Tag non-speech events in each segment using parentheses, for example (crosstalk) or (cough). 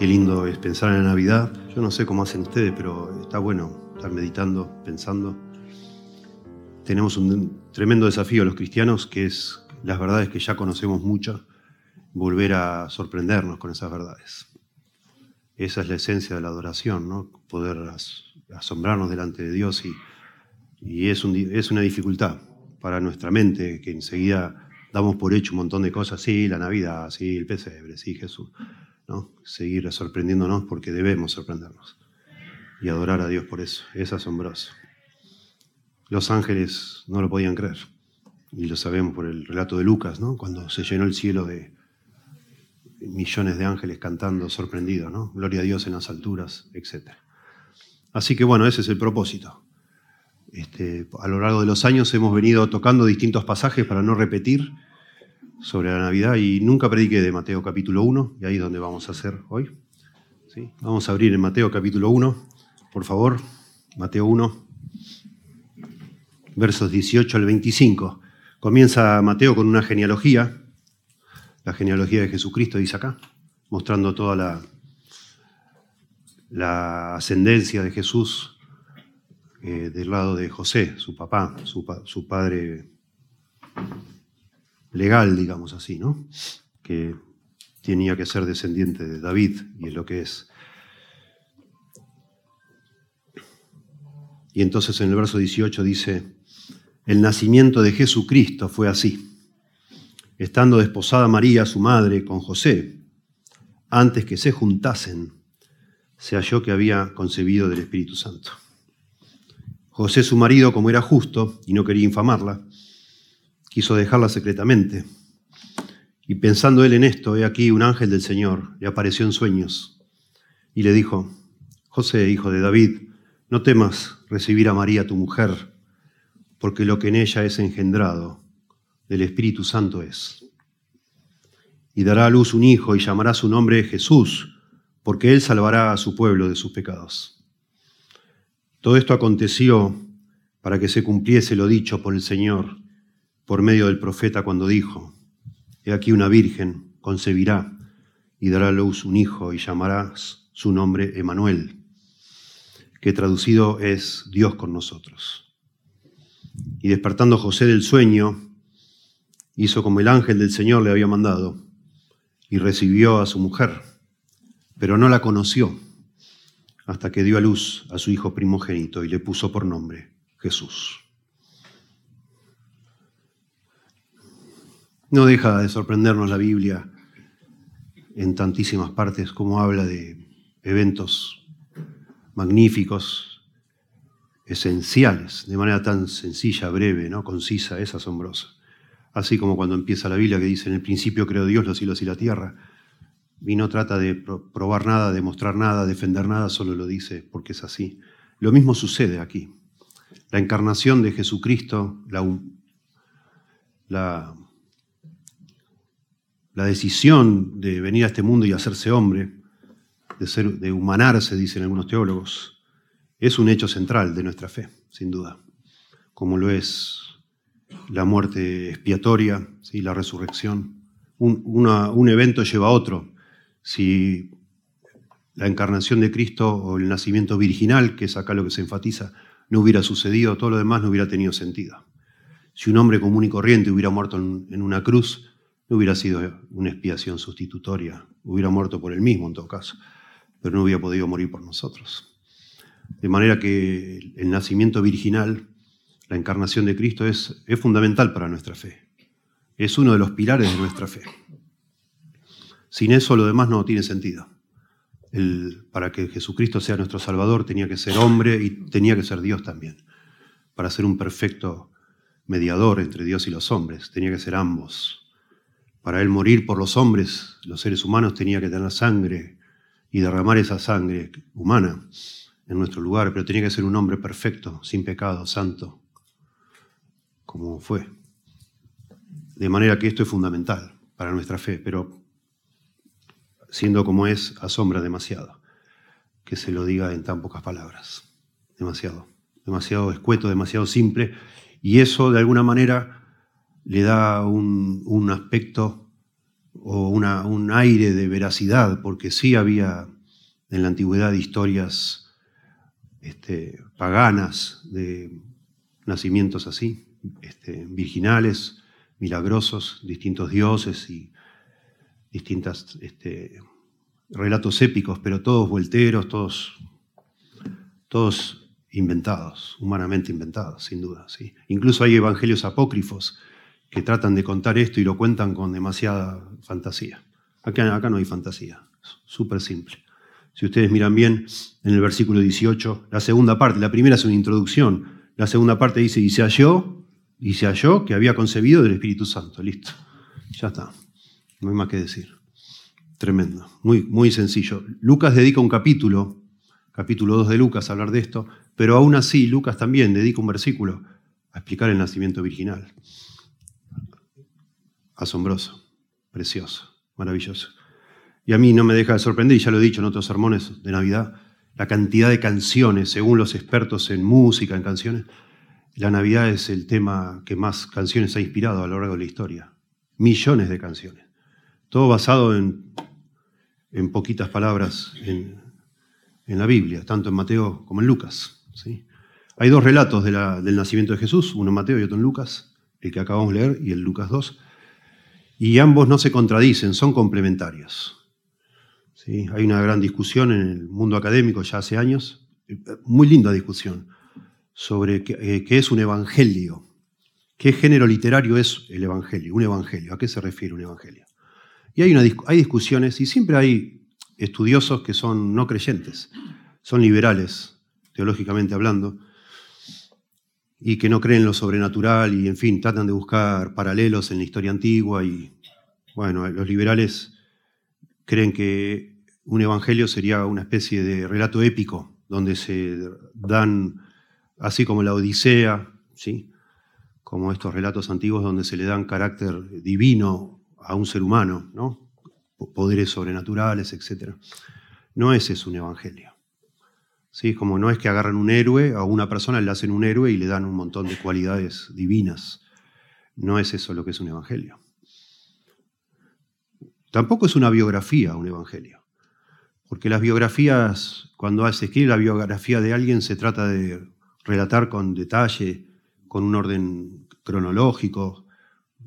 Qué lindo es pensar en la Navidad. Yo no sé cómo hacen ustedes, pero está bueno estar meditando, pensando. Tenemos un tremendo desafío los cristianos, que es las verdades que ya conocemos mucho, volver a sorprendernos con esas verdades. Esa es la esencia de la adoración, ¿no? Poder asombrarnos delante de Dios y, y es, es una dificultad para nuestra mente que enseguida damos por hecho un montón de cosas, sí, la Navidad, sí, el pesebre, sí, Jesús. Seguir sorprendiéndonos porque debemos sorprendernos y adorar a Dios por eso. Es asombroso. Los ángeles no lo podían creer y lo sabemos por el relato de Lucas, ¿no? Cuando se llenó el cielo de millones de ángeles cantando sorprendidos, ¿no? Gloria a Dios en las alturas, etc. Así que bueno, ese es el propósito. Este, a lo largo de los años hemos venido tocando distintos pasajes para no repetir sobre la Navidad y nunca prediqué de Mateo capítulo 1, y ahí es donde vamos a hacer hoy. ¿Sí? Vamos a abrir en Mateo capítulo 1, por favor, Mateo 1, versos 18 al 25. Comienza Mateo con una genealogía, la genealogía de Jesucristo, dice acá, mostrando toda la, ascendencia de Jesús eh, del lado de José, su papá, su, su padre legal, digamos así, ¿no? Que tenía que ser descendiente de David y es lo que es. Y entonces en el verso 18 dice, el nacimiento de Jesucristo fue así. Estando desposada María, su madre, con José, antes que se juntasen, se halló que había concebido del Espíritu Santo. José, su marido, como era justo y no quería infamarla, quiso dejarla secretamente. Y pensando él en esto, he aquí un ángel del Señor le apareció en sueños y le dijo, José, hijo de David, no temas recibir a María tu mujer, porque lo que en ella es engendrado del Espíritu Santo es. Y dará a luz un hijo y llamará su nombre Jesús, porque él salvará a su pueblo de sus pecados. Todo esto aconteció para que se cumpliese lo dicho por el Señor por medio del profeta cuando dijo, He aquí una virgen concebirá y dará a luz un hijo y llamarás su nombre Emanuel, que traducido es Dios con nosotros. Y despertando José del sueño, hizo como el ángel del Señor le había mandado y recibió a su mujer, pero no la conoció hasta que dio a luz a su hijo primogénito y le puso por nombre Jesús. No deja de sorprendernos la Biblia en tantísimas partes como habla de eventos magníficos, esenciales, de manera tan sencilla, breve, ¿no? concisa, es asombrosa. Así como cuando empieza la Biblia que dice, en el principio creó Dios los cielos y la tierra, y no trata de probar nada, demostrar nada, defender nada, solo lo dice porque es así. Lo mismo sucede aquí. La encarnación de Jesucristo, la, la la decisión de venir a este mundo y hacerse hombre, de, ser, de humanarse, dicen algunos teólogos, es un hecho central de nuestra fe, sin duda, como lo es la muerte expiatoria, y la resurrección. Un, un evento lleva a otro. Si la encarnación de Cristo o el nacimiento virginal, que es acá lo que se enfatiza, no hubiera sucedido, todo lo demás no hubiera tenido sentido. Si un hombre común y corriente hubiera muerto en una cruz, no hubiera sido una expiación sustitutoria, hubiera muerto por él mismo en todo caso, pero no hubiera podido morir por nosotros. De manera que el nacimiento virginal, la encarnación de Cristo es, fundamental para nuestra fe. Es uno de los pilares de nuestra fe. Sin eso lo demás no tiene sentido. para que Jesucristo sea nuestro Salvador tenía que ser hombre y tenía que ser Dios también. Para ser un perfecto mediador entre Dios y los hombres, tenía que ser ambos. Para Él morir por los hombres, los seres humanos, tenía que tener sangre y derramar esa sangre humana en nuestro lugar, pero tenía que ser un hombre perfecto, sin pecado, santo, como fue. De manera que esto es fundamental para nuestra fe, pero siendo como es, asombra demasiado que se lo diga en tan pocas palabras. Demasiado, demasiado escueto, demasiado simple, y eso de alguna manera le da un, aspecto o un aire de veracidad, porque sí había en la antigüedad historias este, paganas de nacimientos así, este, virginales, milagrosos, distintos dioses y distintos este, relatos épicos, pero todos volteros, todos, todos inventados, humanamente inventados, sin duda. ¿sí? Incluso hay evangelios apócrifos que tratan de contar esto y lo cuentan con demasiada fantasía. Acá, acá no hay fantasía, súper simple. Si ustedes miran bien, en el versículo 18, la segunda parte, la primera es una introducción, la segunda parte dice, y se halló, y se halló que había concebido del Espíritu Santo. Listo, ya está, no hay más que decir. Tremendo, muy, muy sencillo. Lucas dedica un capítulo, capítulo 2 de Lucas, a hablar de esto, pero aún así Lucas también dedica un versículo a explicar el nacimiento virginal. Asombroso, precioso, maravilloso. Y a mí no me deja de sorprender, y ya lo he dicho en otros sermones de Navidad, la cantidad de canciones, según los expertos en música, en canciones. La Navidad es el tema que más canciones ha inspirado a lo largo de la historia. Millones de canciones. Todo basado en, en poquitas palabras en, la Biblia, tanto en Mateo como en Lucas. ¿sí? Hay dos relatos del nacimiento de Jesús, uno en Mateo y otro en Lucas, el que acabamos de leer y el Lucas 2. Y ambos no se contradicen, son complementarios. Hay una gran discusión en el mundo académico ya hace años, muy linda discusión, sobre qué, qué es un evangelio. ¿Qué género literario es el evangelio? Un evangelio. ¿A qué se refiere un evangelio? Y hay, una, hay discusiones y siempre hay estudiosos que son no creyentes, son liberales, teológicamente hablando, y que no creen en lo sobrenatural y, en fin, tratan de buscar paralelos en la historia antigua y, bueno, los liberales creen que un evangelio sería una especie de relato épico, donde se dan, así como la Odisea, ¿sí? como estos relatos antiguos donde se le dan carácter divino a un ser humano, ¿no? poderes sobrenaturales, etc. No ese es un evangelio. ¿Sí? Como no es que agarran un héroe, a una persona le hacen un héroe y le dan un montón de cualidades divinas. No es eso lo que es un evangelio. Tampoco es una biografía un evangelio, porque las biografías, cuando se escribe la biografía de alguien, se trata de relatar con detalle, con un orden cronológico,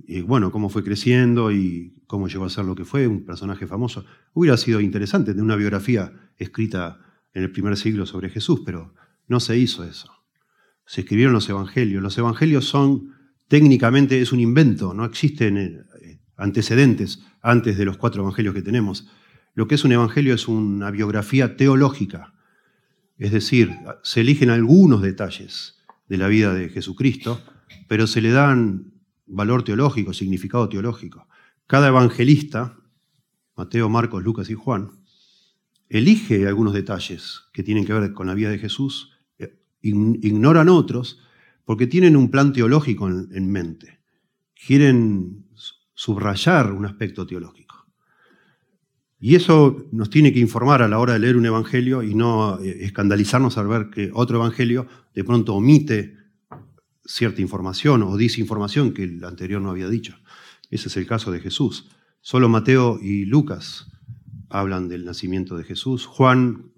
y bueno, cómo fue creciendo y cómo llegó a ser lo que fue, un personaje famoso. Hubiera sido interesante tener una biografía escrita en el primer siglo sobre Jesús, pero no se hizo eso. Se escribieron los evangelios. Los evangelios son, técnicamente, es un invento, no existen eh, antecedentes antes de los cuatro evangelios que tenemos. Lo que es un evangelio es una biografía teológica, es decir, se eligen algunos detalles de la vida de Jesucristo, pero se le dan valor teológico, significado teológico. Cada evangelista, Mateo, Marcos, Lucas y Juan, elige algunos detalles que tienen que ver con la vida de Jesús, eh, ignoran otros porque tienen un plan teológico en mente. Quieren subrayar un aspecto teológico. Y eso nos tiene que informar a la hora de leer un evangelio y no eh, escandalizarnos al ver que otro evangelio de pronto omite cierta información o dice información que el anterior no había dicho. Ese es el caso de Jesús. Solo Mateo y Lucas hablan del nacimiento de Jesús. Juan,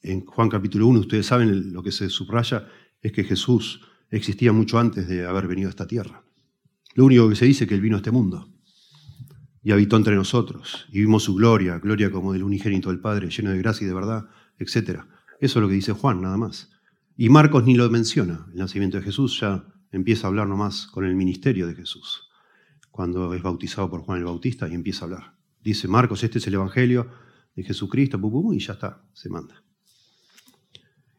en Juan capítulo 1, ustedes saben lo que se subraya es que Jesús existía mucho antes de haber venido a esta tierra. Lo único que se dice es que Él vino a este mundo y habitó entre nosotros y vimos su gloria, gloria como del unigénito del Padre, lleno de gracia y de verdad, etc. Eso es lo que dice Juan, nada más. Y Marcos ni lo menciona. El nacimiento de Jesús ya empieza a hablar nomás con el ministerio de Jesús, cuando es bautizado por Juan el Bautista y empieza a hablar. Dice Marcos, este es el Evangelio de Jesucristo, y ya está, se manda.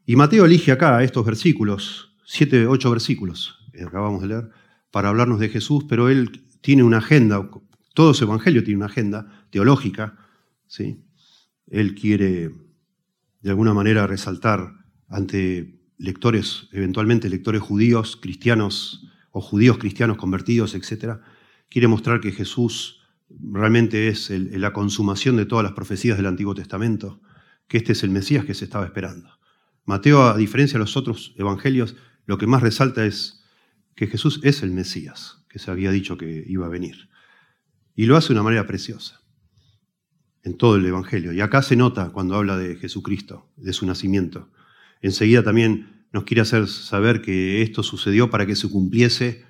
Y Mateo elige acá estos versículos, siete, ocho versículos que acabamos de leer, para hablarnos de Jesús, pero él tiene una agenda, todo su evangelio tiene una agenda teológica, ¿sí? Él quiere de alguna manera resaltar ante lectores, eventualmente lectores judíos, cristianos o judíos cristianos convertidos, etc., quiere mostrar que Jesús realmente es la consumación de todas las profecías del Antiguo Testamento, que este es el Mesías que se estaba esperando. Mateo, a diferencia de los otros evangelios, lo que más resalta es que Jesús es el Mesías, que se había dicho que iba a venir. Y lo hace de una manera preciosa, en todo el Evangelio. Y acá se nota cuando habla de Jesucristo, de su nacimiento. Enseguida también nos quiere hacer saber que esto sucedió para que se cumpliese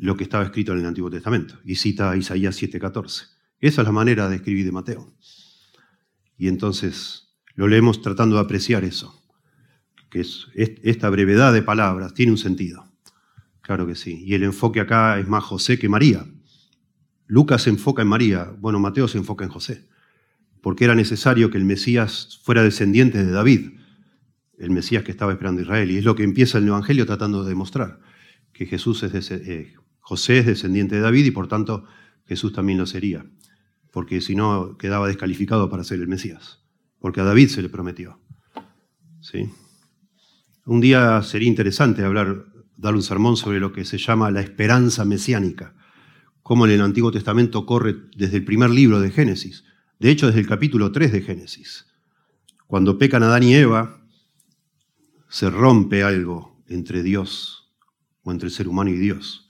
lo que estaba escrito en el Antiguo Testamento. Y cita Isaías 7:14. Esa es la manera de escribir de Mateo. Y entonces lo leemos tratando de apreciar eso, que es, esta brevedad de palabras tiene un sentido. Claro que sí. Y el enfoque acá es más José que María. Lucas se enfoca en María, bueno, Mateo se enfoca en José, porque era necesario que el Mesías fuera descendiente de David, el Mesías que estaba esperando Israel. Y es lo que empieza el Evangelio tratando de demostrar, que Jesús es eh, José es descendiente de David y por tanto Jesús también lo sería, porque si no quedaba descalificado para ser el Mesías, porque a David se le prometió. ¿Sí? Un día sería interesante hablar dar un sermón sobre lo que se llama la esperanza mesiánica, cómo en el Antiguo Testamento corre desde el primer libro de Génesis, de hecho desde el capítulo 3 de Génesis. Cuando pecan Adán y Eva, se rompe algo entre Dios o entre el ser humano y Dios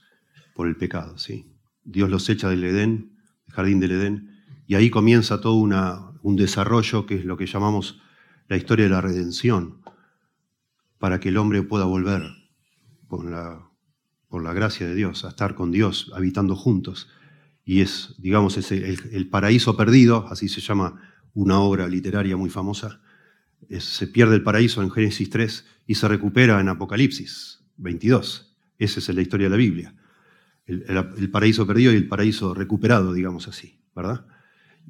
por el pecado. ¿sí? Dios los echa del Edén, el jardín del Edén, y ahí comienza todo un desarrollo que es lo que llamamos la historia de la redención, para que el hombre pueda volver por la, por la gracia de Dios, a estar con Dios, habitando juntos. Y es, digamos, es el, paraíso perdido, así se llama una obra literaria muy famosa. se pierde el paraíso en Génesis 3 y se recupera en Apocalipsis 22. Esa es la historia de la Biblia. El, paraíso perdido y el paraíso recuperado, digamos así, ¿verdad?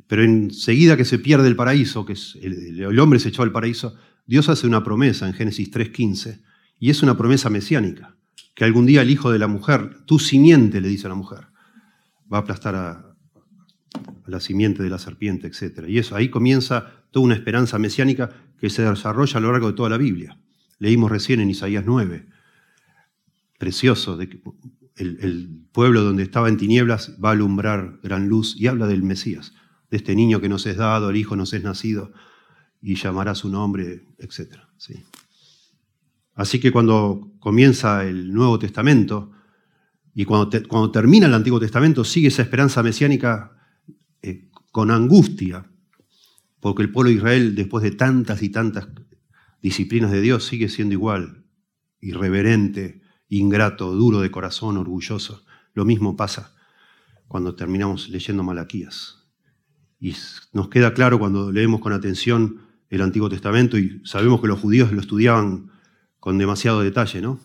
Pero enseguida que se pierde el paraíso, que el, hombre se echó al paraíso, Dios hace una promesa en Génesis 3.15 y es una promesa mesiánica, que algún día el hijo de la mujer, tu simiente, le dice a la mujer, va a aplastar a, la simiente de la serpiente, etc. Y eso, ahí comienza toda una esperanza mesiánica que se desarrolla a lo largo de toda la Biblia. Leímos recién en Isaías 9, precioso, de que el, pueblo donde estaba en tinieblas va a alumbrar gran luz y habla del Mesías, de este niño que nos es dado, el hijo nos es nacido y llamará su nombre, etc. ¿sí? Así que cuando comienza el Nuevo Testamento y cuando, cuando termina el Antiguo Testamento, sigue esa esperanza mesiánica eh, con angustia, porque el pueblo de Israel, después de tantas y tantas disciplinas de Dios, sigue siendo igual, irreverente, ingrato, duro de corazón, orgulloso. Lo mismo pasa cuando terminamos leyendo Malaquías. Y nos queda claro cuando leemos con atención el Antiguo Testamento y sabemos que los judíos lo estudiaban con demasiado detalle, ¿no?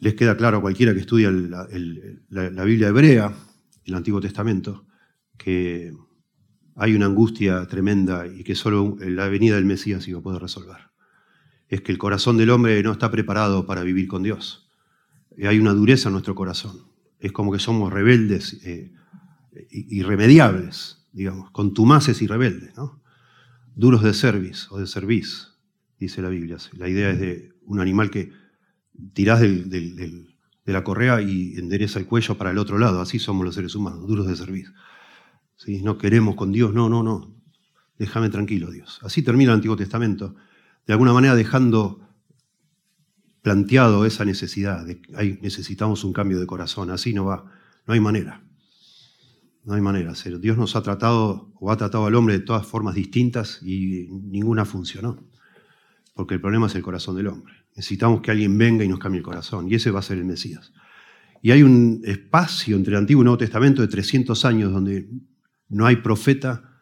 Les queda claro a cualquiera que estudia la, Biblia hebrea, el Antiguo Testamento, que hay una angustia tremenda y que solo la venida del Mesías iba a poder resolver. Es que el corazón del hombre no está preparado para vivir con Dios. Hay una dureza en nuestro corazón. Es como que somos rebeldes, eh, irremediables, digamos, contumaces y rebeldes, ¿no? Duros de cerviz o de cerviz, dice la Biblia. La idea es de un animal que tirás de la correa y endereza el cuello para el otro lado. Así somos los seres humanos, duros de servir. ¿Sí? No queremos con Dios, no, no, no. Déjame tranquilo, Dios. Así termina el Antiguo Testamento, de alguna manera dejando planteado esa necesidad, de que necesitamos un cambio de corazón. Así no va, no hay manera. No hay manera. Dios nos ha tratado o ha tratado al hombre de todas formas distintas y ninguna funcionó porque el problema es el corazón del hombre. Necesitamos que alguien venga y nos cambie el corazón, y ese va a ser el Mesías. Y hay un espacio entre el Antiguo y el Nuevo Testamento de 300 años donde no hay profeta,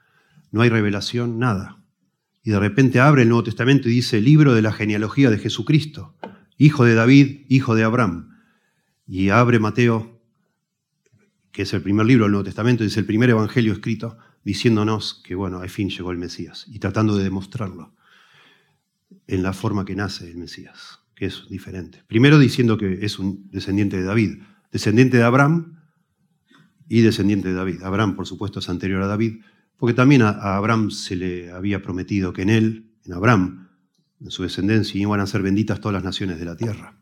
no hay revelación, nada. Y de repente abre el Nuevo Testamento y dice, libro de la genealogía de Jesucristo, hijo de David, hijo de Abraham. Y abre Mateo, que es el primer libro del Nuevo Testamento, y es el primer evangelio escrito, diciéndonos que, bueno, al fin llegó el Mesías, y tratando de demostrarlo en la forma que nace el Mesías, que es diferente. Primero diciendo que es un descendiente de David, descendiente de Abraham y descendiente de David. Abraham, por supuesto, es anterior a David, porque también a Abraham se le había prometido que en él, en Abraham, en su descendencia, iban a ser benditas todas las naciones de la tierra.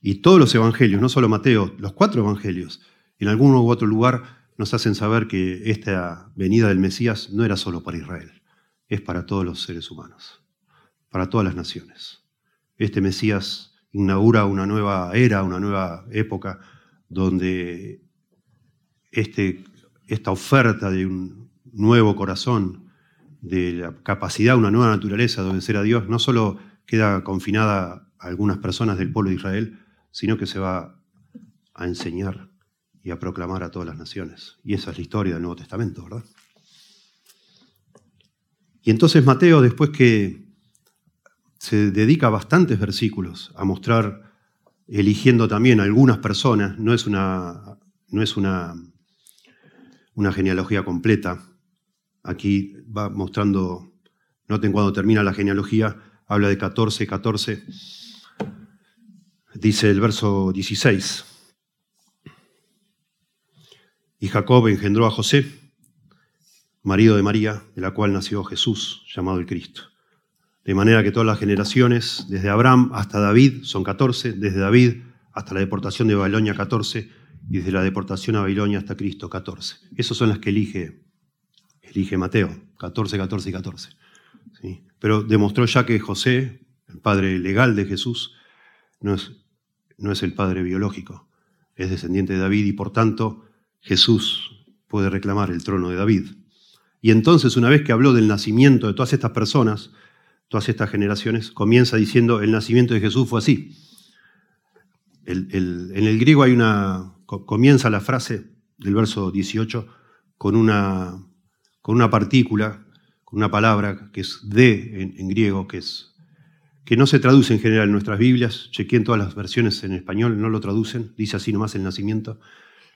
Y todos los evangelios, no solo Mateo, los cuatro evangelios, en algún u otro lugar nos hacen saber que esta venida del Mesías no era solo para Israel, es para todos los seres humanos para todas las naciones. Este Mesías inaugura una nueva era, una nueva época, donde este, esta oferta de un nuevo corazón, de la capacidad, una nueva naturaleza de obedecer a Dios, no solo queda confinada a algunas personas del pueblo de Israel, sino que se va a enseñar y a proclamar a todas las naciones. Y esa es la historia del Nuevo Testamento, ¿verdad? Y entonces Mateo, después que se dedica bastantes versículos a mostrar, eligiendo también algunas personas, no es una, no es una, una genealogía completa, aquí va mostrando, noten cuando termina la genealogía, habla de 14, 14, dice el verso 16. Y Jacob engendró a José, marido de María, de la cual nació Jesús, llamado el Cristo. De manera que todas las generaciones, desde Abraham hasta David, son 14, desde David hasta la deportación de Babilonia 14, y desde la deportación a Babilonia hasta Cristo 14. Esas son las que elige elige Mateo, 14, 14 y 14. ¿sí? Pero demostró ya que José, el padre legal de Jesús, no es, no es el padre biológico, es descendiente de David y por tanto Jesús puede reclamar el trono de David. Y entonces, una vez que habló del nacimiento de todas estas personas, todas estas generaciones, comienza diciendo, el nacimiento de Jesús fue así. en el griego hay una, comienza la frase del verso 18 con una con una partícula, con una palabra que es de en, griego, que, es, que no se traduce en general en nuestras Biblias. Chequé en todas las versiones en español, no lo traducen, dice así nomás el nacimiento,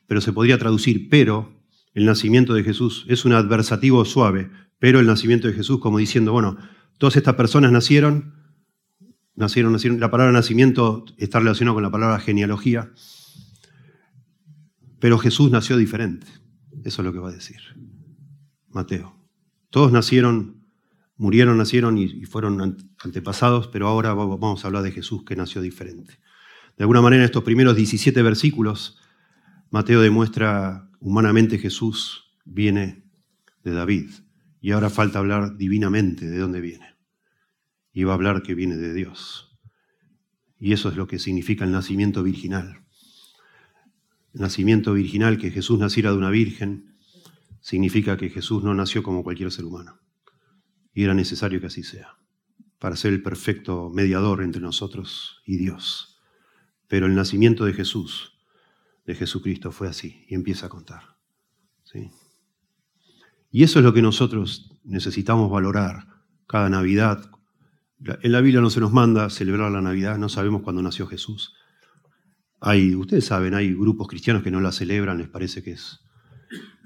pero se podría traducir, pero el nacimiento de Jesús es un adversativo suave, pero el nacimiento de Jesús como diciendo, bueno, todas estas personas nacieron, nacieron, nacieron, la palabra nacimiento está relacionada con la palabra genealogía, pero Jesús nació diferente, eso es lo que va a decir. Mateo. Todos nacieron, murieron, nacieron y, fueron antepasados, pero ahora vamos a hablar de Jesús que nació diferente. De alguna manera, estos primeros 17 versículos, Mateo demuestra humanamente Jesús viene de David. Y ahora falta hablar divinamente de dónde viene. Y va a hablar que viene de Dios. Y eso es lo que significa el nacimiento virginal. Nacimiento virginal, que Jesús naciera de una virgen, significa que Jesús no nació como cualquier ser humano. Y era necesario que así sea, para ser el perfecto mediador entre nosotros y Dios. Pero el nacimiento de Jesús, de Jesucristo, fue así y empieza a contar. Y eso es lo que nosotros necesitamos valorar cada Navidad. En la Biblia no se nos manda celebrar la Navidad, no sabemos cuándo nació Jesús. Hay, ustedes saben, hay grupos cristianos que no la celebran, les parece que es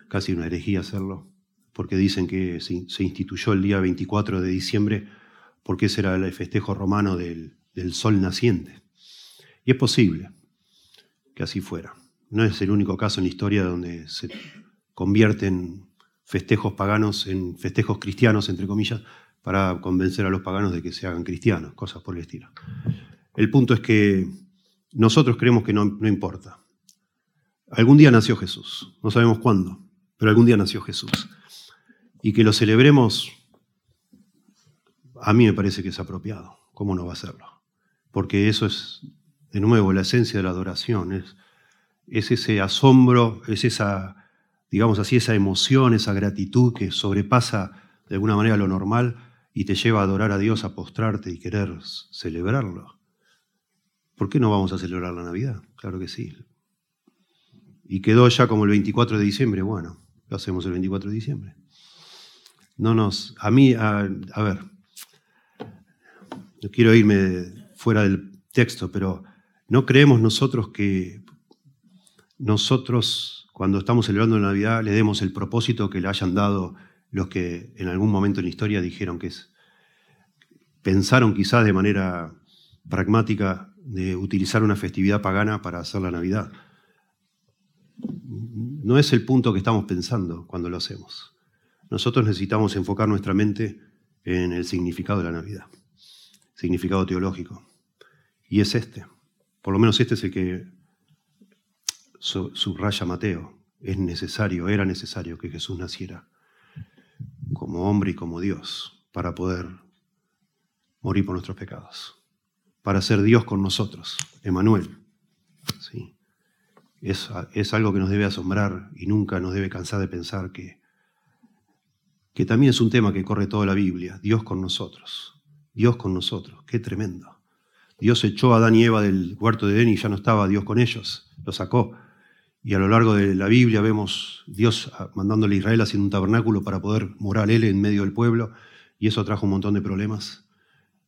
casi una herejía hacerlo, porque dicen que se instituyó el día 24 de diciembre porque ese era el festejo romano del, sol naciente. Y es posible que así fuera. No es el único caso en la historia donde se convierten festejos paganos en festejos cristianos, entre comillas, para convencer a los paganos de que se hagan cristianos, cosas por el estilo. El punto es que nosotros creemos que no, no importa. Algún día nació Jesús, no sabemos cuándo, pero algún día nació Jesús. Y que lo celebremos, a mí me parece que es apropiado. ¿Cómo no va a serlo? Porque eso es, de nuevo, la esencia de la adoración. Es, es ese asombro, es esa, digamos así, esa emoción, esa gratitud que sobrepasa de alguna manera lo normal y te lleva a adorar a Dios, a postrarte y querer celebrarlo. ¿Por qué no vamos a celebrar la Navidad? Claro que sí. Y quedó ya como el 24 de diciembre, bueno, lo hacemos el 24 de diciembre. No nos, a mí, a, ver, no quiero irme fuera del texto, pero no creemos nosotros que nosotros, cuando estamos celebrando la Navidad, le demos el propósito que le hayan dado los que en algún momento en la historia dijeron que es, pensaron quizás de manera pragmática de utilizar una festividad pagana para hacer la Navidad no es el punto que estamos pensando cuando lo hacemos. Nosotros necesitamos enfocar nuestra mente en el significado de la Navidad, significado teológico. Y es este. Por lo menos este es el que subraya Mateo. Es necesario, era necesario que Jesús naciera como hombre y como Dios para poder morir por nuestros pecados, para ser Dios con nosotros, Emanuel. ¿sí? es, es algo que nos debe asombrar y nunca nos debe cansar de pensar que, que también es un tema que corre toda la Biblia, Dios con nosotros, Dios con nosotros, qué tremendo. Dios echó a Adán y Eva del huerto de Edén y ya no estaba Dios con ellos, lo sacó. Y a lo largo de la Biblia vemos Dios mandándole a Israel haciendo un tabernáculo para poder morar él en medio del pueblo, y eso trajo un montón de problemas.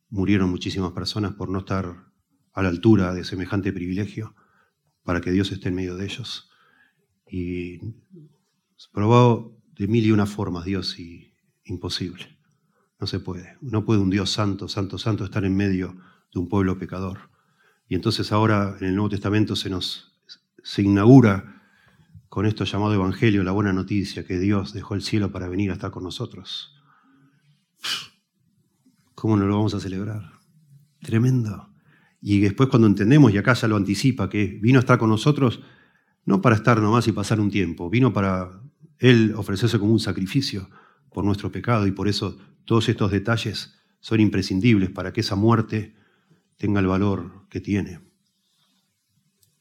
Murieron muchísimas personas por no estar a la altura de semejante privilegio, para que Dios esté en medio de ellos. Y probado de mil y una formas Dios y imposible. No se puede. No puede un Dios santo, santo, santo estar en medio de un pueblo pecador. Y entonces ahora en el Nuevo Testamento se nos se inaugura con esto llamado Evangelio, la buena noticia, que Dios dejó el cielo para venir a estar con nosotros. ¿Cómo no lo vamos a celebrar? Tremendo. Y después cuando entendemos, y acá ya lo anticipa, que vino a estar con nosotros, no para estar nomás y pasar un tiempo, vino para Él ofrecerse como un sacrificio por nuestro pecado y por eso todos estos detalles son imprescindibles para que esa muerte tenga el valor que tiene.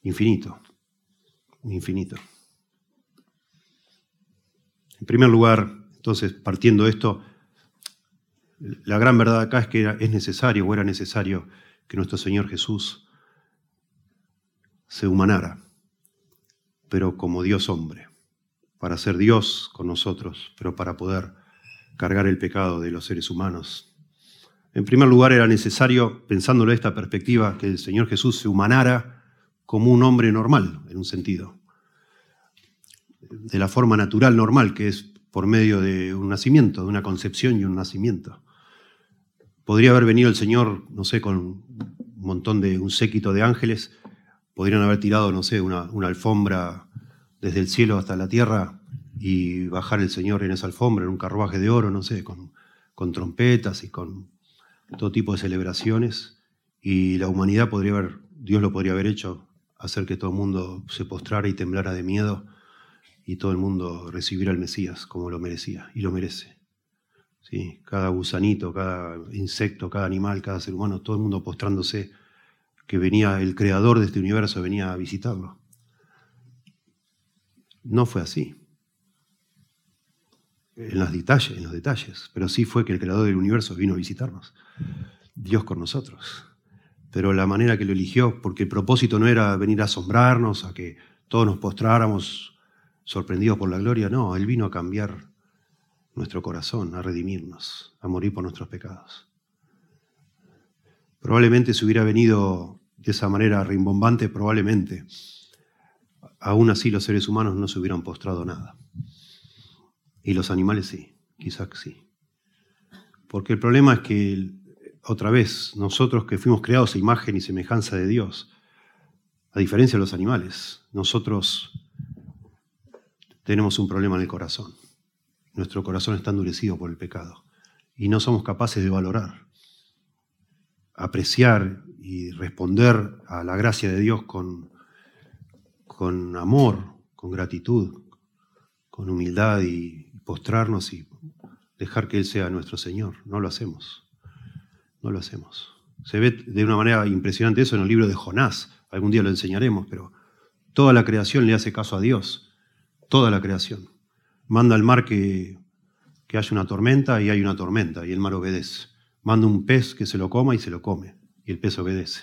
Infinito, infinito. En primer lugar, entonces, partiendo de esto, la gran verdad acá es que es necesario o era necesario que nuestro Señor Jesús se humanara, pero como Dios hombre, para ser Dios con nosotros, pero para poder cargar el pecado de los seres humanos. En primer lugar, era necesario, pensándolo de esta perspectiva, que el Señor Jesús se humanara como un hombre normal, en un sentido, de la forma natural normal, que es por medio de un nacimiento, de una concepción y un nacimiento. Podría haber venido el Señor, no sé, con un montón de, un séquito de ángeles, podrían haber tirado, no sé, una, alfombra desde el cielo hasta la tierra y bajar el Señor en esa alfombra, en un carruaje de oro, no sé, con, con trompetas y con todo tipo de celebraciones. Y la humanidad podría haber, Dios lo podría haber hecho, hacer que todo el mundo se postrara y temblara de miedo y todo el mundo recibiera al Mesías como lo merecía y lo merece. Cada gusanito, cada insecto, cada animal, cada ser humano, todo el mundo postrándose que venía el creador de este universo, venía a visitarlo. No fue así. En los detalles, en los detalles, pero sí fue que el creador del universo vino a visitarnos. Dios con nosotros. Pero la manera que lo eligió, porque el propósito no era venir a asombrarnos, a que todos nos postráramos sorprendidos por la gloria, no, Él vino a cambiar nuestro corazón, a redimirnos, a morir por nuestros pecados. Probablemente si hubiera venido de esa manera rimbombante, probablemente aún así los seres humanos no se hubieran postrado nada. Y los animales sí, quizás sí. Porque el problema es que, otra vez, nosotros que fuimos creados a imagen y semejanza de Dios, a diferencia de los animales, nosotros tenemos un problema en el corazón. Nuestro corazón está endurecido por el pecado y no somos capaces de valorar, apreciar y responder a la gracia de Dios con, con amor, con gratitud, con humildad y postrarnos y dejar que Él sea nuestro Señor. No lo hacemos. No lo hacemos. Se ve de una manera impresionante eso en el libro de Jonás. Algún día lo enseñaremos, pero toda la creación le hace caso a Dios. Toda la creación manda al mar que, que haya una tormenta y hay una tormenta y el mar obedece. Manda un pez que se lo coma y se lo come y el pez obedece.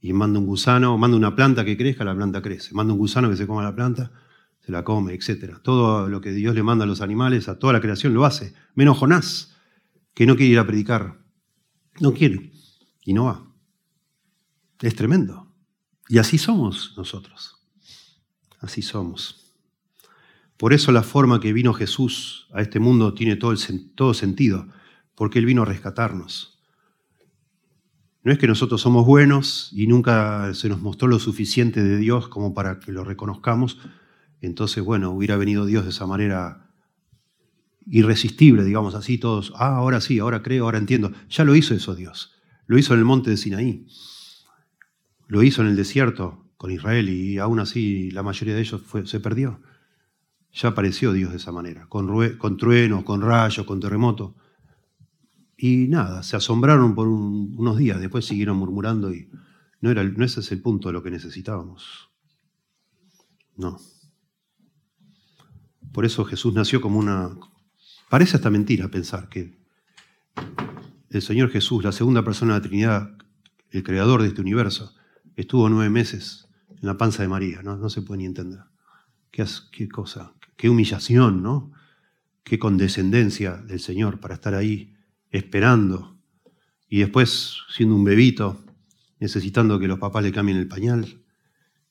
Y manda un gusano, manda una planta que crezca, la planta crece. Manda un gusano que se coma la planta, se la come, etc. Todo lo que Dios le manda a los animales, a toda la creación, lo hace. Menos Jonás, que no quiere ir a predicar. No quiere. Y no va. Es tremendo. Y así somos nosotros. Así somos. Por eso la forma que vino Jesús a este mundo tiene todo, todo sentido, porque Él vino a rescatarnos. No es que nosotros somos buenos y nunca se nos mostró lo suficiente de Dios como para que lo reconozcamos. Entonces, bueno, hubiera venido Dios de esa manera irresistible, digamos así, todos, ah, ahora sí, ahora creo, ahora entiendo. Ya lo hizo eso Dios. Lo hizo en el monte de Sinaí. Lo hizo en el desierto con Israel y aún así la mayoría de ellos se perdió. Ya apareció Dios de esa manera, con, con truenos, con rayos, con terremotos. Y nada, se asombraron por unos días, después siguieron murmurando y no, era, no ese es el punto de lo que necesitábamos. No. Por eso Jesús nació como una... Parece hasta mentira pensar que el Señor Jesús, la segunda persona de la Trinidad, el creador de este universo, estuvo nueve meses en la panza de María, no, se puede ni entender. Qué, qué cosa, qué humillación, ¿no? Qué condescendencia del Señor para estar ahí esperando y después siendo un bebito, necesitando que los papás le cambien el pañal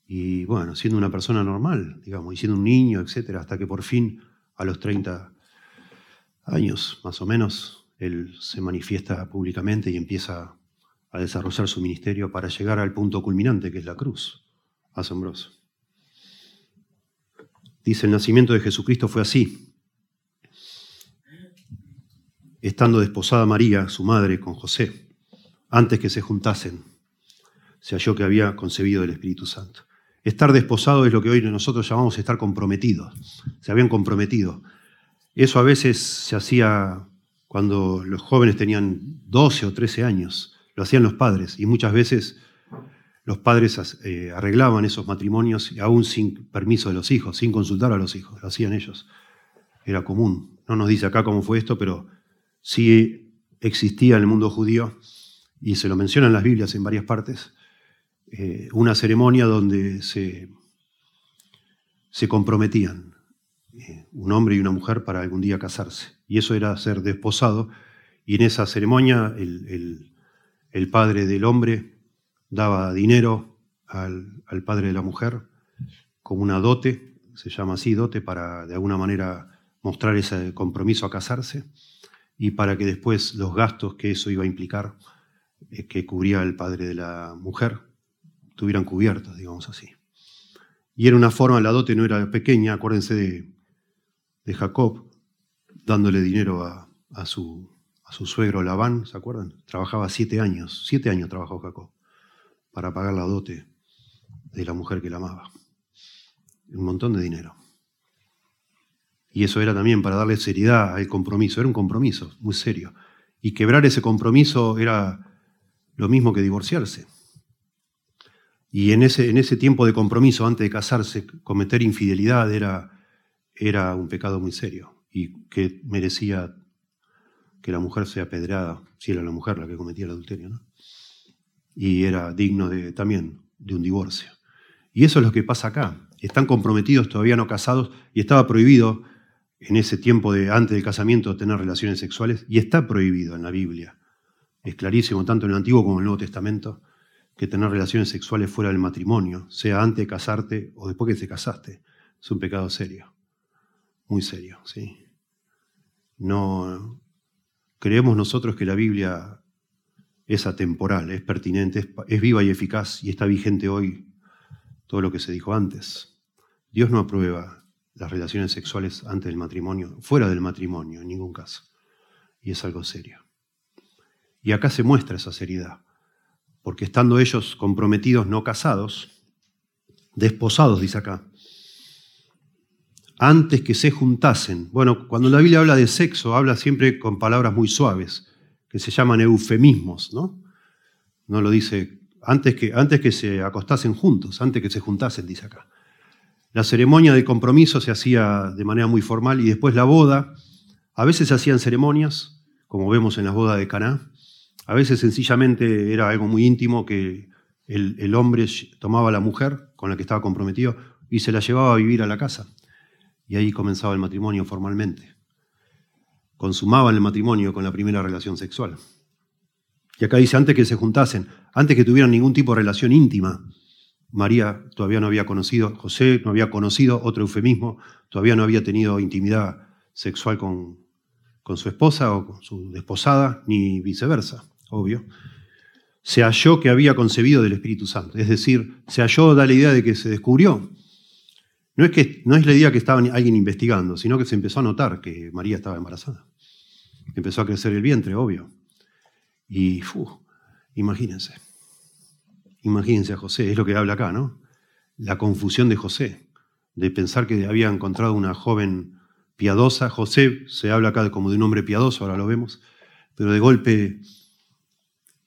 y bueno, siendo una persona normal, digamos, y siendo un niño, etcétera, hasta que por fin a los 30 años, más o menos, él se manifiesta públicamente y empieza a desarrollar su ministerio para llegar al punto culminante, que es la cruz. Asombroso. Dice, el nacimiento de Jesucristo fue así. Estando desposada María, su madre, con José, antes que se juntasen, se halló que había concebido el Espíritu Santo. Estar desposado es lo que hoy nosotros llamamos estar comprometidos. Se habían comprometido. Eso a veces se hacía cuando los jóvenes tenían 12 o 13 años. Lo hacían los padres y muchas veces los padres eh, arreglaban esos matrimonios aún sin permiso de los hijos, sin consultar a los hijos. Lo hacían ellos. Era común. No nos dice acá cómo fue esto, pero sí existía en el mundo judío y se lo mencionan las Biblias en varias partes eh, una ceremonia donde se, se comprometían eh, un hombre y una mujer para algún día casarse. Y eso era ser desposado. Y en esa ceremonia el, padre del hombre daba dinero al, padre de la mujer como una dote, se llama así dote, para de alguna manera mostrar ese compromiso a casarse y para que después los gastos que eso iba a implicar, eh, que cubría el padre de la mujer, estuvieran cubiertos, digamos así. Y era una forma, la dote no era pequeña, acuérdense de, Jacob, dándole dinero a, su, a su suegro Labán, ¿se acuerdan? Trabajaba siete años, siete años trabajó Jacob para pagar la dote de la mujer que la amaba. Un montón de dinero. Y eso era también para darle seriedad al compromiso, era un compromiso muy serio. Y quebrar ese compromiso era lo mismo que divorciarse. Y en ese, en ese tiempo de compromiso, antes de casarse, cometer infidelidad era, era un pecado muy serio y que merecía que la mujer sea apedreada, si era la mujer la que cometía el adulterio, ¿no? Y era digno de, también de un divorcio. Y eso es lo que pasa acá. Están comprometidos, todavía no casados, y estaba prohibido en ese tiempo de antes del casamiento tener relaciones sexuales, y está prohibido en la Biblia. Es clarísimo, tanto en el Antiguo como en el Nuevo Testamento que tener relaciones sexuales fuera del matrimonio, sea antes de casarte o después que te casaste. Es un pecado serio, muy serio, ¿sí? No creemos nosotros que la Biblia es atemporal, es pertinente, es, viva y eficaz y está vigente hoy todo lo que se dijo antes. Dios no aprueba las relaciones sexuales antes del matrimonio, fuera del matrimonio, en ningún caso. Y es algo serio. Y acá se muestra esa seriedad porque estando ellos comprometidos, no casados, desposados, dice acá, antes que se juntasen. Bueno, cuando la Biblia habla de sexo, habla siempre con palabras muy suaves, se llaman eufemismos, ¿no? No lo dice antes que, antes que se acostasen juntos, antes que se juntasen, dice acá. La ceremonia de compromiso se hacía de manera muy formal y después la boda, a veces se hacían ceremonias, como vemos en las bodas de Caná, a veces sencillamente era algo muy íntimo que el, hombre tomaba a la mujer con la que estaba comprometido y se la llevaba a vivir a la casa. Y ahí comenzaba el matrimonio formalmente. Consumaban el matrimonio con la primera relación sexual. Y acá dice, antes que se juntasen, antes que tuvieran ningún tipo de relación íntima, María todavía no había conocido, José no había conocido, otro eufemismo, todavía no había tenido intimidad sexual con, con su esposa o con su desposada, ni viceversa obvio, se halló que había concebido del Espíritu Santo. Es decir, se halló, da la idea de que se descubrió. No es, que, no es la idea que estaba alguien investigando, sino que se empezó a notar que María estaba embarazada. Empezó a crecer el vientre, obvio. Y, imagínense. Imagínense a José, es lo que habla acá, ¿no? La confusión de José, de pensar que había encontrado una joven piadosa. José se habla acá como de un hombre piadoso, ahora lo vemos, pero de golpe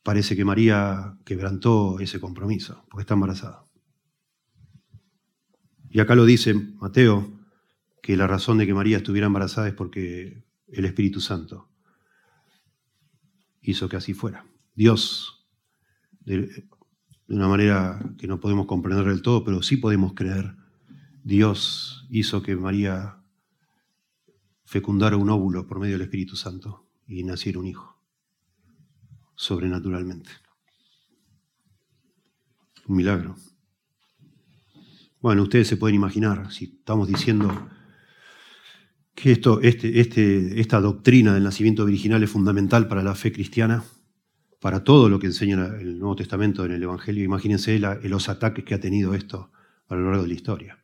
parece que María quebrantó ese compromiso, porque está embarazada. Y acá lo dice Mateo, que la razón de que María estuviera embarazada es porque el Espíritu Santo hizo que así fuera. Dios, de, una manera que no podemos comprender del todo, pero sí podemos creer, Dios hizo que María fecundara un óvulo por medio del Espíritu Santo y naciera un hijo, sobrenaturalmente. Un milagro. Bueno, ustedes se pueden imaginar, si estamos diciendo que esto, este, este, esta doctrina del nacimiento virginal es fundamental para la fe cristiana, para todo lo que enseña el Nuevo Testamento en el Evangelio. Imagínense los ataques que ha tenido esto a lo largo de la historia,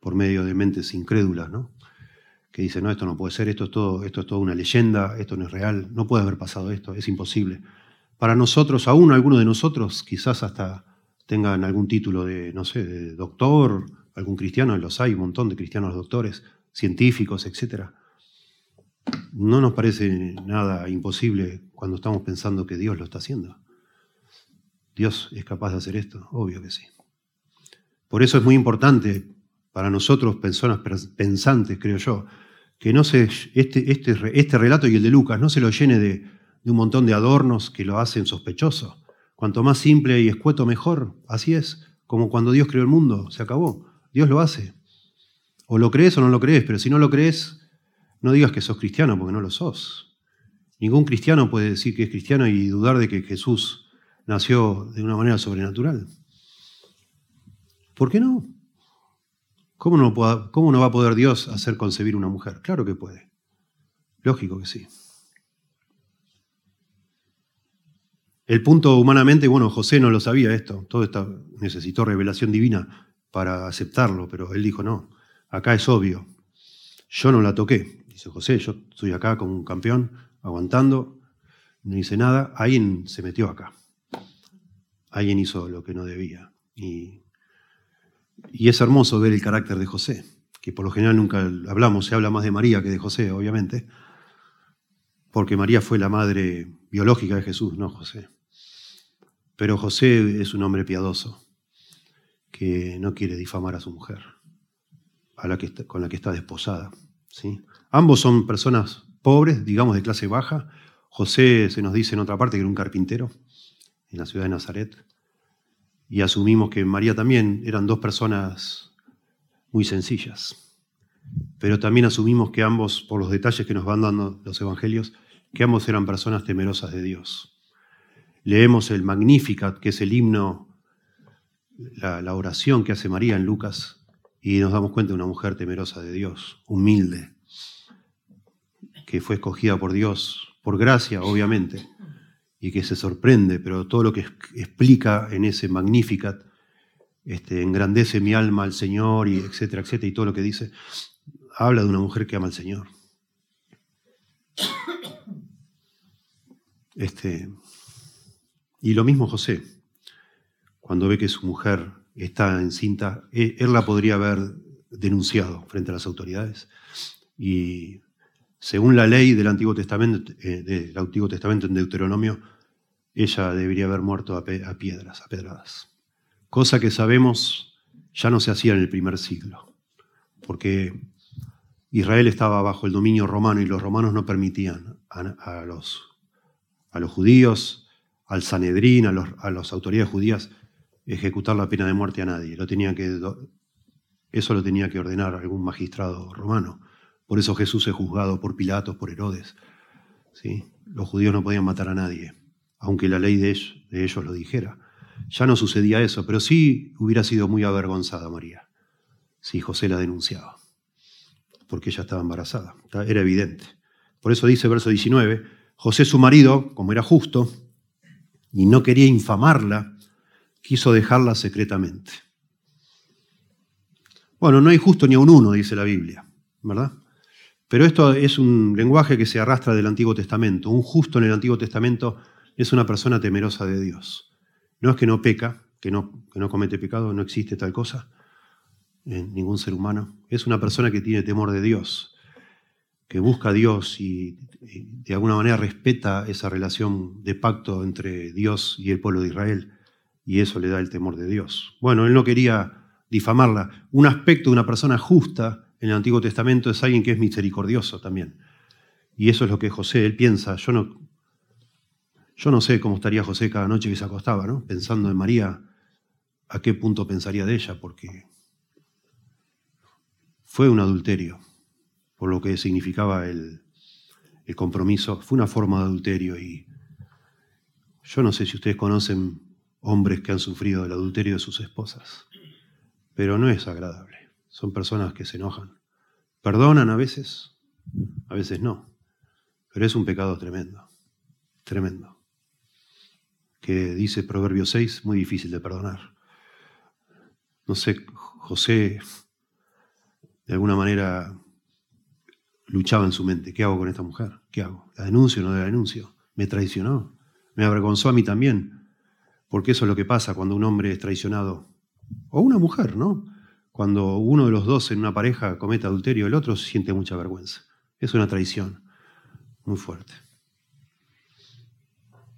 por medio de mentes incrédulas, ¿no? que dicen, no, esto no puede ser, esto es, todo, esto es todo una leyenda, esto no es real, no puede haber pasado esto, es imposible. Para nosotros, aún algunos de nosotros, quizás hasta tengan algún título de, no sé, doctor, algún cristiano, los hay, un montón de cristianos doctores, científicos, etc. No nos parece nada imposible cuando estamos pensando que Dios lo está haciendo. Dios es capaz de hacer esto, obvio que sí. Por eso es muy importante para nosotros, personas pensantes, creo yo, que no se, este, este, este relato y el de Lucas no se lo llene de un montón de adornos que lo hacen sospechoso. Cuanto más simple y escueto, mejor. Así es, como cuando Dios creó el mundo, se acabó. Dios lo hace. O lo crees o no lo crees, pero si no lo crees, no digas que sos cristiano porque no lo sos. Ningún cristiano puede decir que es cristiano y dudar de que Jesús nació de una manera sobrenatural. ¿Por qué no? ¿Cómo no, va a poder Dios hacer concebir una mujer? Claro que puede. Lógico que sí. El punto humanamente, bueno, José no lo sabía esto, todo esto necesitó revelación divina para aceptarlo, pero él dijo, no, acá es obvio, yo no la toqué. Dice José, yo estoy acá como un campeón, aguantando, no hice nada, alguien se metió acá, alguien hizo lo que no debía. Y, y es hermoso ver el carácter de José, que por lo general nunca hablamos, se habla más de María que de José, obviamente, porque María fue la madre biológica de Jesús, no José. Pero José es un hombre piadoso que no quiere difamar a su mujer, a la que con la que está desposada. ¿sí? Ambos son personas pobres, digamos de clase baja. José se nos dice en otra parte que era un carpintero en la ciudad de Nazaret. Y asumimos que María también eran dos personas muy sencillas. Pero también asumimos que ambos, por los detalles que nos van dando los evangelios, que ambos eran personas temerosas de Dios leemos el Magnificat, que es el himno, la, oración que hace María en Lucas, y nos damos cuenta de una mujer temerosa de Dios, humilde, que fue escogida por Dios, por gracia, obviamente, y que se sorprende, pero todo lo que explica en ese Magnificat, este, engrandece mi alma al Señor, y etcétera, etcétera, y todo lo que dice, habla de una mujer que ama al Señor. Este, y lo mismo José, cuando ve que su mujer está encinta, e, él la podría haber denunciado frente a las autoridades. Y según la ley del Antiguo Testamento, eh, del Antiguo Testamento en Deuteronomio, ella debería haber muerto a, piedras, a pedradas. Cosa que sabemos ya no se hacía en el primer siglo, porque Israel estaba bajo el dominio romano y los romanos no permitían a, los, a los judíos al Sanedrín, a, las autoridades judías, ejecutar la pena de muerte a nadie. Lo tenía que, eso lo tenía que ordenar algún magistrado romano. Por eso Jesús es juzgado por Pilatos, por Herodes. ¿sí? Los judíos no podían matar a nadie, aunque la ley de de ellos lo dijera. Ya no sucedía eso, pero sí hubiera sido muy avergonzada María si José la denunciaba, porque ella estaba embarazada, era evidente. Por eso dice verso 19, José su marido, como era justo, y no quería infamarla, quiso dejarla secretamente. Bueno, no hay justo ni a un uno, dice la Biblia, ¿verdad? Pero esto es un lenguaje que se arrastra del Antiguo Testamento. Un justo en el Antiguo Testamento es una persona temerosa de Dios. No es que no peca, que no, que no comete pecado, no existe tal cosa en ningún ser humano. Es una persona que tiene temor de Dios que busca a Dios y, de alguna manera respeta esa relación de pacto entre Dios y el pueblo de Israel, y eso le da el temor de Dios. Bueno, él no quería difamarla. Un aspecto de una persona justa en el Antiguo Testamento es alguien que es misericordioso también. Y eso es lo que José, él piensa, yo no, yo no sé cómo estaría José cada noche que se acostaba, ¿no? Pensando en María, a qué punto pensaría de ella, porque fue un adulterio, por lo que significaba el, el compromiso, fue una forma de adulterio y yo no sé si ustedes conocen hombres que han sufrido el adulterio de sus esposas, pero no es agradable. Son personas que se enojan. Perdonan a veces, a veces no, pero es un pecado tremendo, tremendo. Que dice Proverbio 6, muy difícil de perdonar. No sé, José de alguna manera luchaba en su mente, ¿qué hago con esta mujer? ¿Qué hago? ¿La denuncio o no la denuncio? ¿Me traicionó? Me avergonzó a mí también, porque eso es lo que pasa cuando un hombre es traicionado, o una mujer, ¿no? Cuando uno de los dos en una pareja comete adulterio, el otro siente mucha vergüenza. Es una traición muy fuerte.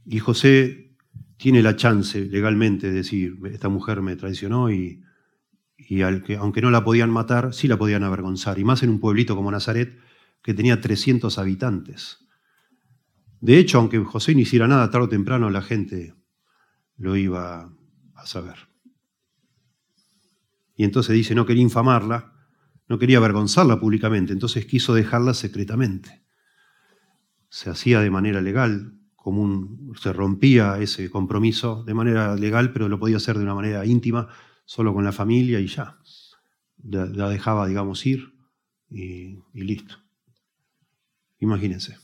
Y José tiene la chance legalmente de decir, esta mujer me traicionó y, y aunque no la podían matar, sí la podían avergonzar. Y más en un pueblito como Nazaret, que tenía 300 habitantes. De hecho, aunque José no hiciera nada, tarde o temprano la gente lo iba a saber. Y entonces dice, no quería infamarla, no quería avergonzarla públicamente, entonces quiso dejarla secretamente. Se hacía de manera legal, como se rompía ese compromiso de manera legal, pero lo podía hacer de una manera íntima, solo con la familia y ya. La, dejaba, digamos, ir y listo. Imagínense.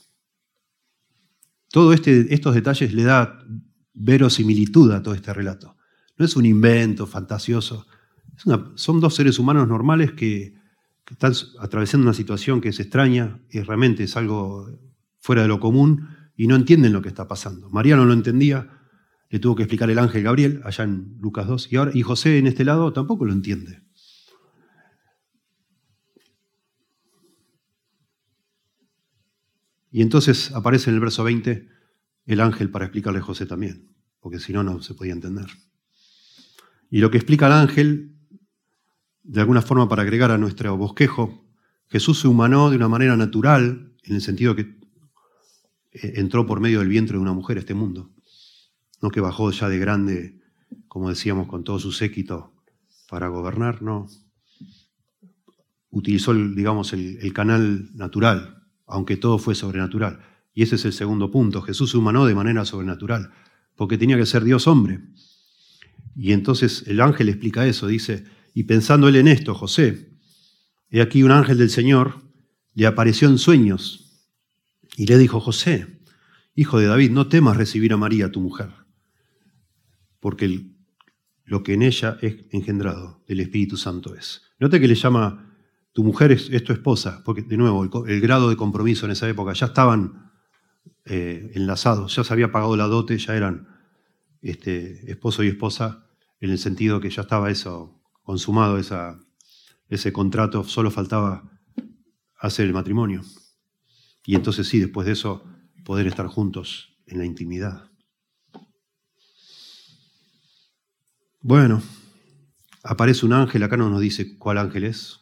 Todos este, estos detalles le da verosimilitud a todo este relato. No es un invento fantasioso. son dos seres humanos normales que, están atravesando una situación que es extraña y realmente es algo fuera de lo común y no entienden lo que está pasando. María no lo entendía, le tuvo que explicar el ángel Gabriel allá en Lucas 2 y, ahora, y José en este lado tampoco lo entiende. Y entonces aparece en el verso 20 el ángel para explicarle a José también, porque si no, no se podía entender. Y lo que explica el ángel, de alguna forma para agregar a nuestro bosquejo, Jesús se humanó de una manera natural, en el sentido que eh, entró por medio del vientre de una mujer a este mundo, no que bajó ya de grande, como decíamos, con todo su séquito para gobernar, no. Utilizó, digamos, el canal natural, aunque todo fue sobrenatural. Y ese es el segundo punto. Jesús se humanó de manera sobrenatural, porque tenía que ser Dios hombre. Y entonces el ángel explica eso, dice, y pensando él en esto, José, he aquí un ángel del Señor le apareció en sueños y le dijo, José, hijo de David, no temas recibir a María, tu mujer, porque lo que en ella es engendrado del Espíritu Santo es. Note que le llama tu mujer es, tu esposa, porque de nuevo, el, grado de compromiso en esa época, ya estaban eh, enlazados, ya se había pagado la dote, ya eran este, esposo y esposa, en el sentido que ya estaba eso consumado, ese contrato, solo faltaba hacer el matrimonio. Y entonces sí, después de eso, poder estar juntos en la intimidad. Bueno, aparece un ángel, acá no nos dice cuál ángel es,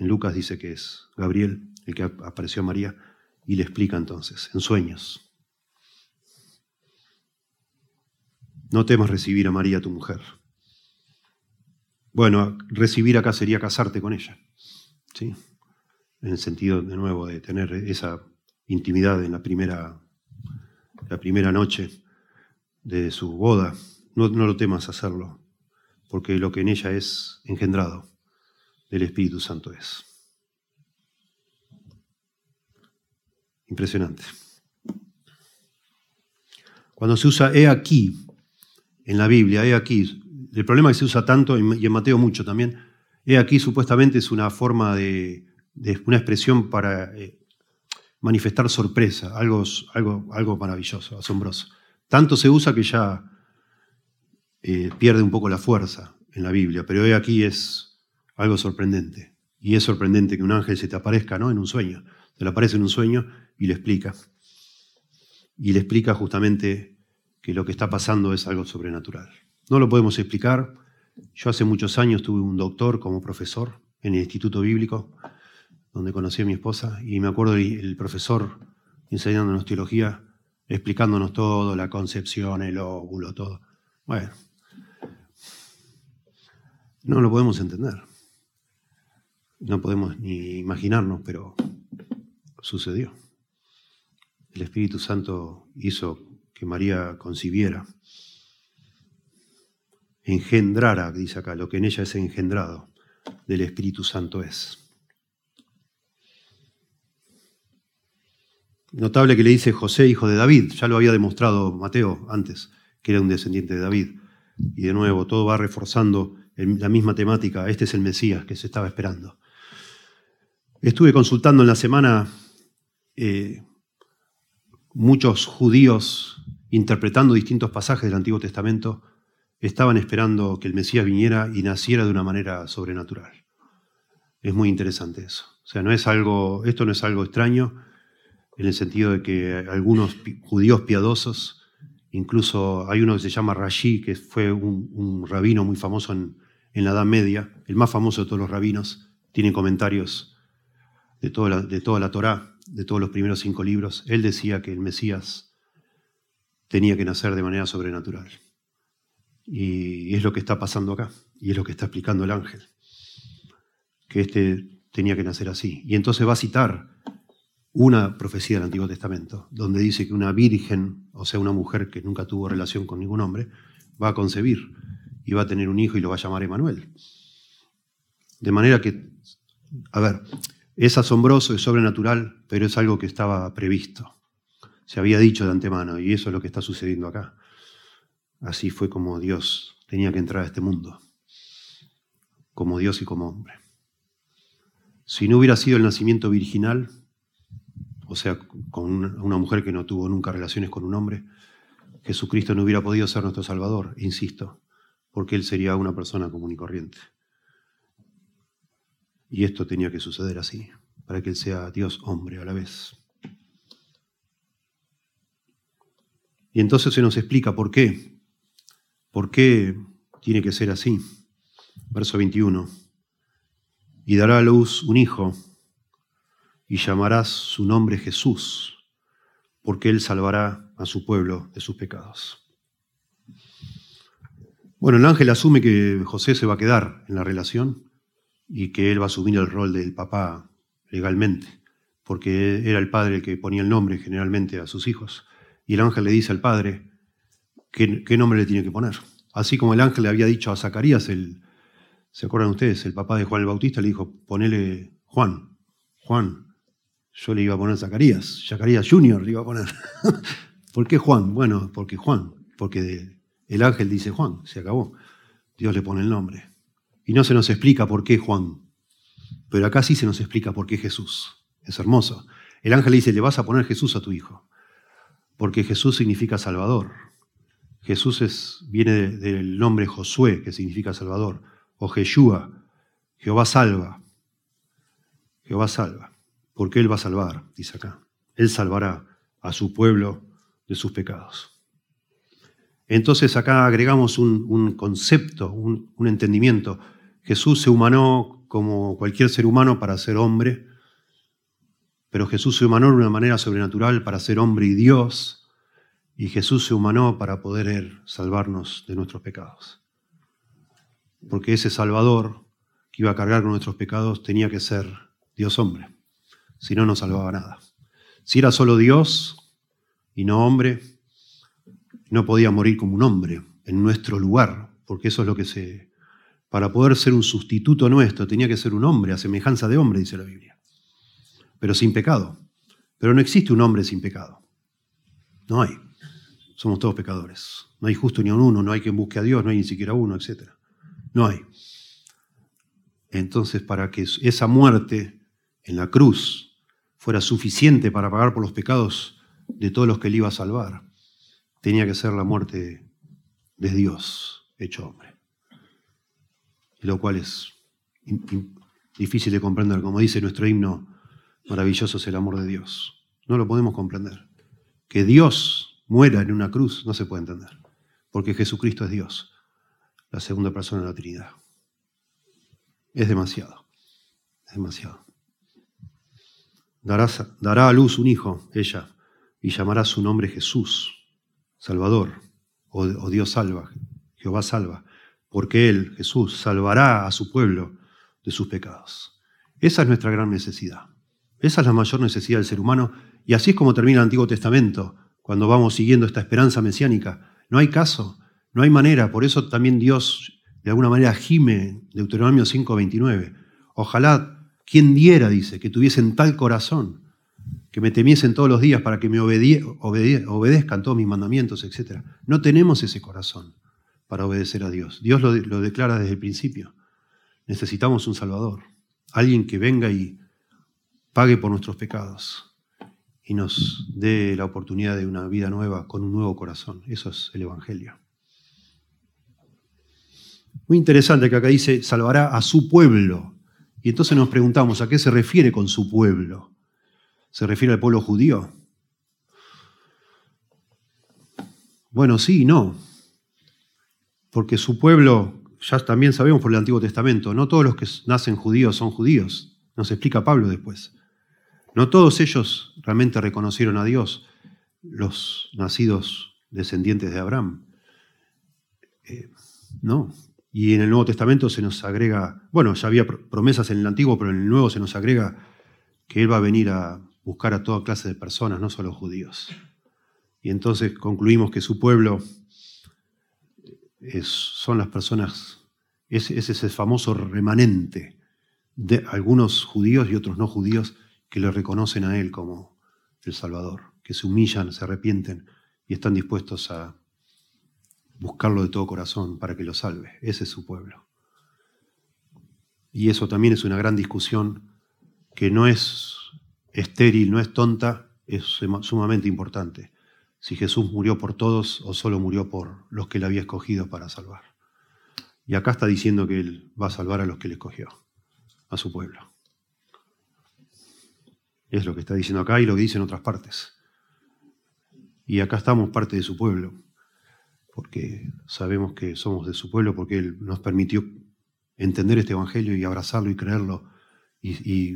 en Lucas dice que es Gabriel el que apareció a María y le explica entonces, en sueños. No temas recibir a María, tu mujer. Bueno, recibir acá sería casarte con ella. ¿sí? En el sentido, de nuevo, de tener esa intimidad en la primera, la primera noche de su boda. No, no lo temas hacerlo, porque lo que en ella es engendrado del Espíritu Santo es. Impresionante. Cuando se usa he aquí en la Biblia, he aquí, el problema es que se usa tanto, y en Mateo mucho también, he aquí supuestamente es una forma de, una expresión para eh, manifestar sorpresa, algo, algo, algo maravilloso, asombroso. Tanto se usa que ya eh, pierde un poco la fuerza en la Biblia, pero he aquí es algo sorprendente. Y es sorprendente que un ángel se te aparezca ¿no? en un sueño. Se le aparece en un sueño y le explica. Y le explica justamente que lo que está pasando es algo sobrenatural. No lo podemos explicar, Yo hace muchos años tuve un doctor como profesor en el Instituto Bíblico, donde conocí a mi esposa, y me acuerdo el profesor enseñándonos teología, explicándonos todo, la concepción, el óvulo, todo. Bueno, no lo podemos entender. No podemos ni imaginarnos, pero sucedió. El Espíritu Santo hizo que María concibiera, engendrara, dice acá, lo que en ella es engendrado, del Espíritu Santo es. Notable que le dice José, hijo de David, ya lo había demostrado Mateo antes, que era un descendiente de David. Y de nuevo, todo va reforzando la misma temática, este es el Mesías que se estaba esperando. Estuve consultando en la semana eh, muchos judíos interpretando distintos pasajes del Antiguo Testamento, estaban esperando que el Mesías viniera y naciera de una manera sobrenatural. Es muy interesante eso. O sea, no es algo, esto no es algo extraño en el sentido de que algunos judíos piadosos, incluso hay uno que se llama Rashi, que fue un, rabino muy famoso en, en, la Edad Media, el más famoso de todos los rabinos, tiene comentarios de toda la, de toda la Torá, de todos los primeros cinco libros, él decía que el Mesías tenía que nacer de manera sobrenatural. Y es lo que está pasando acá, y es lo que está explicando el ángel, que este tenía que nacer así. Y entonces va a citar una profecía del Antiguo Testamento, donde dice que una virgen, o sea, una mujer que nunca tuvo relación con ningún hombre, va a concebir y va a tener un hijo y lo va a llamar Emanuel. De manera que, a ver, es asombroso, es sobrenatural, pero es algo que estaba previsto. Se había dicho de antemano y eso es lo que está sucediendo acá. Así fue como Dios tenía que entrar a este mundo, como Dios y como hombre. Si no hubiera sido el nacimiento virginal, o sea, con una mujer que no tuvo nunca relaciones con un hombre, Jesucristo no hubiera podido ser nuestro Salvador, insisto, porque Él sería una persona común y corriente. Y esto tenía que suceder así, para que Él sea Dios hombre a la vez. Y entonces se nos explica por qué. ¿Por qué tiene que ser así? Verso 21. Y dará a luz un hijo, y llamarás su nombre Jesús, porque Él salvará a su pueblo de sus pecados. Bueno, el ángel asume que José se va a quedar en la relación y que él va a asumir el rol del papá legalmente, porque era el padre el que ponía el nombre generalmente a sus hijos. Y el ángel le dice al padre qué, nombre le tiene que poner. Así como el ángel le había dicho a Zacarías, el, ¿se acuerdan ustedes? El papá de Juan el Bautista le dijo, ponele Juan, Juan. Yo le iba a poner Zacarías, Zacarías Junior le iba a poner. (laughs) ¿Por qué Juan? Bueno, porque Juan, porque el ángel dice Juan, se acabó. Dios le pone el nombre. Y no se nos explica por qué Juan, pero acá sí se nos explica por qué Jesús. Es hermoso. El ángel dice, le vas a poner Jesús a tu hijo, porque Jesús significa Salvador. Jesús es, viene del nombre Josué, que significa Salvador, o Jeshua, Jehová salva. Jehová salva. ¿Por qué Él va a salvar? Dice acá. Él salvará a su pueblo de sus pecados. Entonces acá agregamos un, concepto, un entendimiento. Jesús se humanó como cualquier ser humano para ser hombre, pero Jesús se humanó de una manera sobrenatural para ser hombre y Dios, y Jesús se humanó para poder salvarnos de nuestros pecados. Porque ese Salvador que iba a cargar con nuestros pecados tenía que ser Dios hombre, si no, no salvaba nada. Si era solo Dios y no hombre, no podía morir como un hombre en nuestro lugar, porque eso es lo que se para poder ser un sustituto nuestro, tenía que ser un hombre, a semejanza de hombre, dice la Biblia. Pero sin pecado. Pero no existe un hombre sin pecado. No hay. Somos todos pecadores. No hay justo ni un uno, no hay quien busque a Dios, no hay ni siquiera uno, etc. No hay. Entonces, para que esa muerte en la cruz fuera suficiente para pagar por los pecados de todos los que él iba a salvar, tenía que ser la muerte de Dios hecho lo cual es difícil de comprender. Como dice nuestro himno, maravilloso es el amor de Dios. No lo podemos comprender. Que Dios muera en una cruz no se puede entender, porque Jesucristo es Dios. la segunda persona de la Trinidad. Es demasiado, es demasiado. dará a luz un hijo, ella, y llamará su nombre Jesús, Salvador, o, o Dios salva, Jehová salva, porque Él, Jesús, salvará a su pueblo de sus pecados. Esa es nuestra gran necesidad. Esa es la mayor necesidad del ser humano. Y así es como termina el Antiguo Testamento, cuando vamos siguiendo esta esperanza mesiánica. No hay caso, no hay manera. Por eso también Dios, de alguna manera, gime, Deuteronomio 5:29. Ojalá, quien diera, dice, que tuviesen tal corazón, que me temiesen todos los días para que me obedezcan todos mis mandamientos, etc. No tenemos ese corazón para obedecer a Dios. Dios lo, lo declara desde el principio. Necesitamos un Salvador, alguien que venga y pague por nuestros pecados y nos dé la oportunidad de una vida nueva con un nuevo corazón. Eso es el Evangelio. Muy interesante que acá dice, salvará a su pueblo. Y entonces nos preguntamos, ¿a qué se refiere con su pueblo? ¿Se refiere al pueblo judío? Bueno, sí y no. Porque su pueblo, ya también sabemos por el Antiguo Testamento, no todos los que nacen judíos son judíos. Nos explica Pablo después. No todos ellos realmente reconocieron a Dios, los nacidos descendientes de Abraham. Eh, no. Y en el Nuevo Testamento se nos agrega, bueno, ya había promesas en el Antiguo, pero en el Nuevo se nos agrega que Él va a venir a buscar a toda clase de personas, no solo judíos. Y entonces concluimos que su pueblo son las personas, es, es ese famoso remanente de algunos judíos y otros no judíos que le reconocen a Él como el Salvador, que se humillan, se arrepienten y están dispuestos a buscarlo de todo corazón para que lo salve. Ese es su pueblo. Y eso también es una gran discusión que no es estéril, no es tonta, es sumamente importante. Si Jesús murió por todos o solo murió por los que le había escogido para salvar. Y acá está diciendo que Él va a salvar a los que le escogió, a su pueblo. Es lo que está diciendo acá y lo que otras partes. Y acá estamos parte de su pueblo, porque sabemos que somos de su pueblo, porque Él nos permitió entender este Evangelio y abrazarlo y creerlo. Y,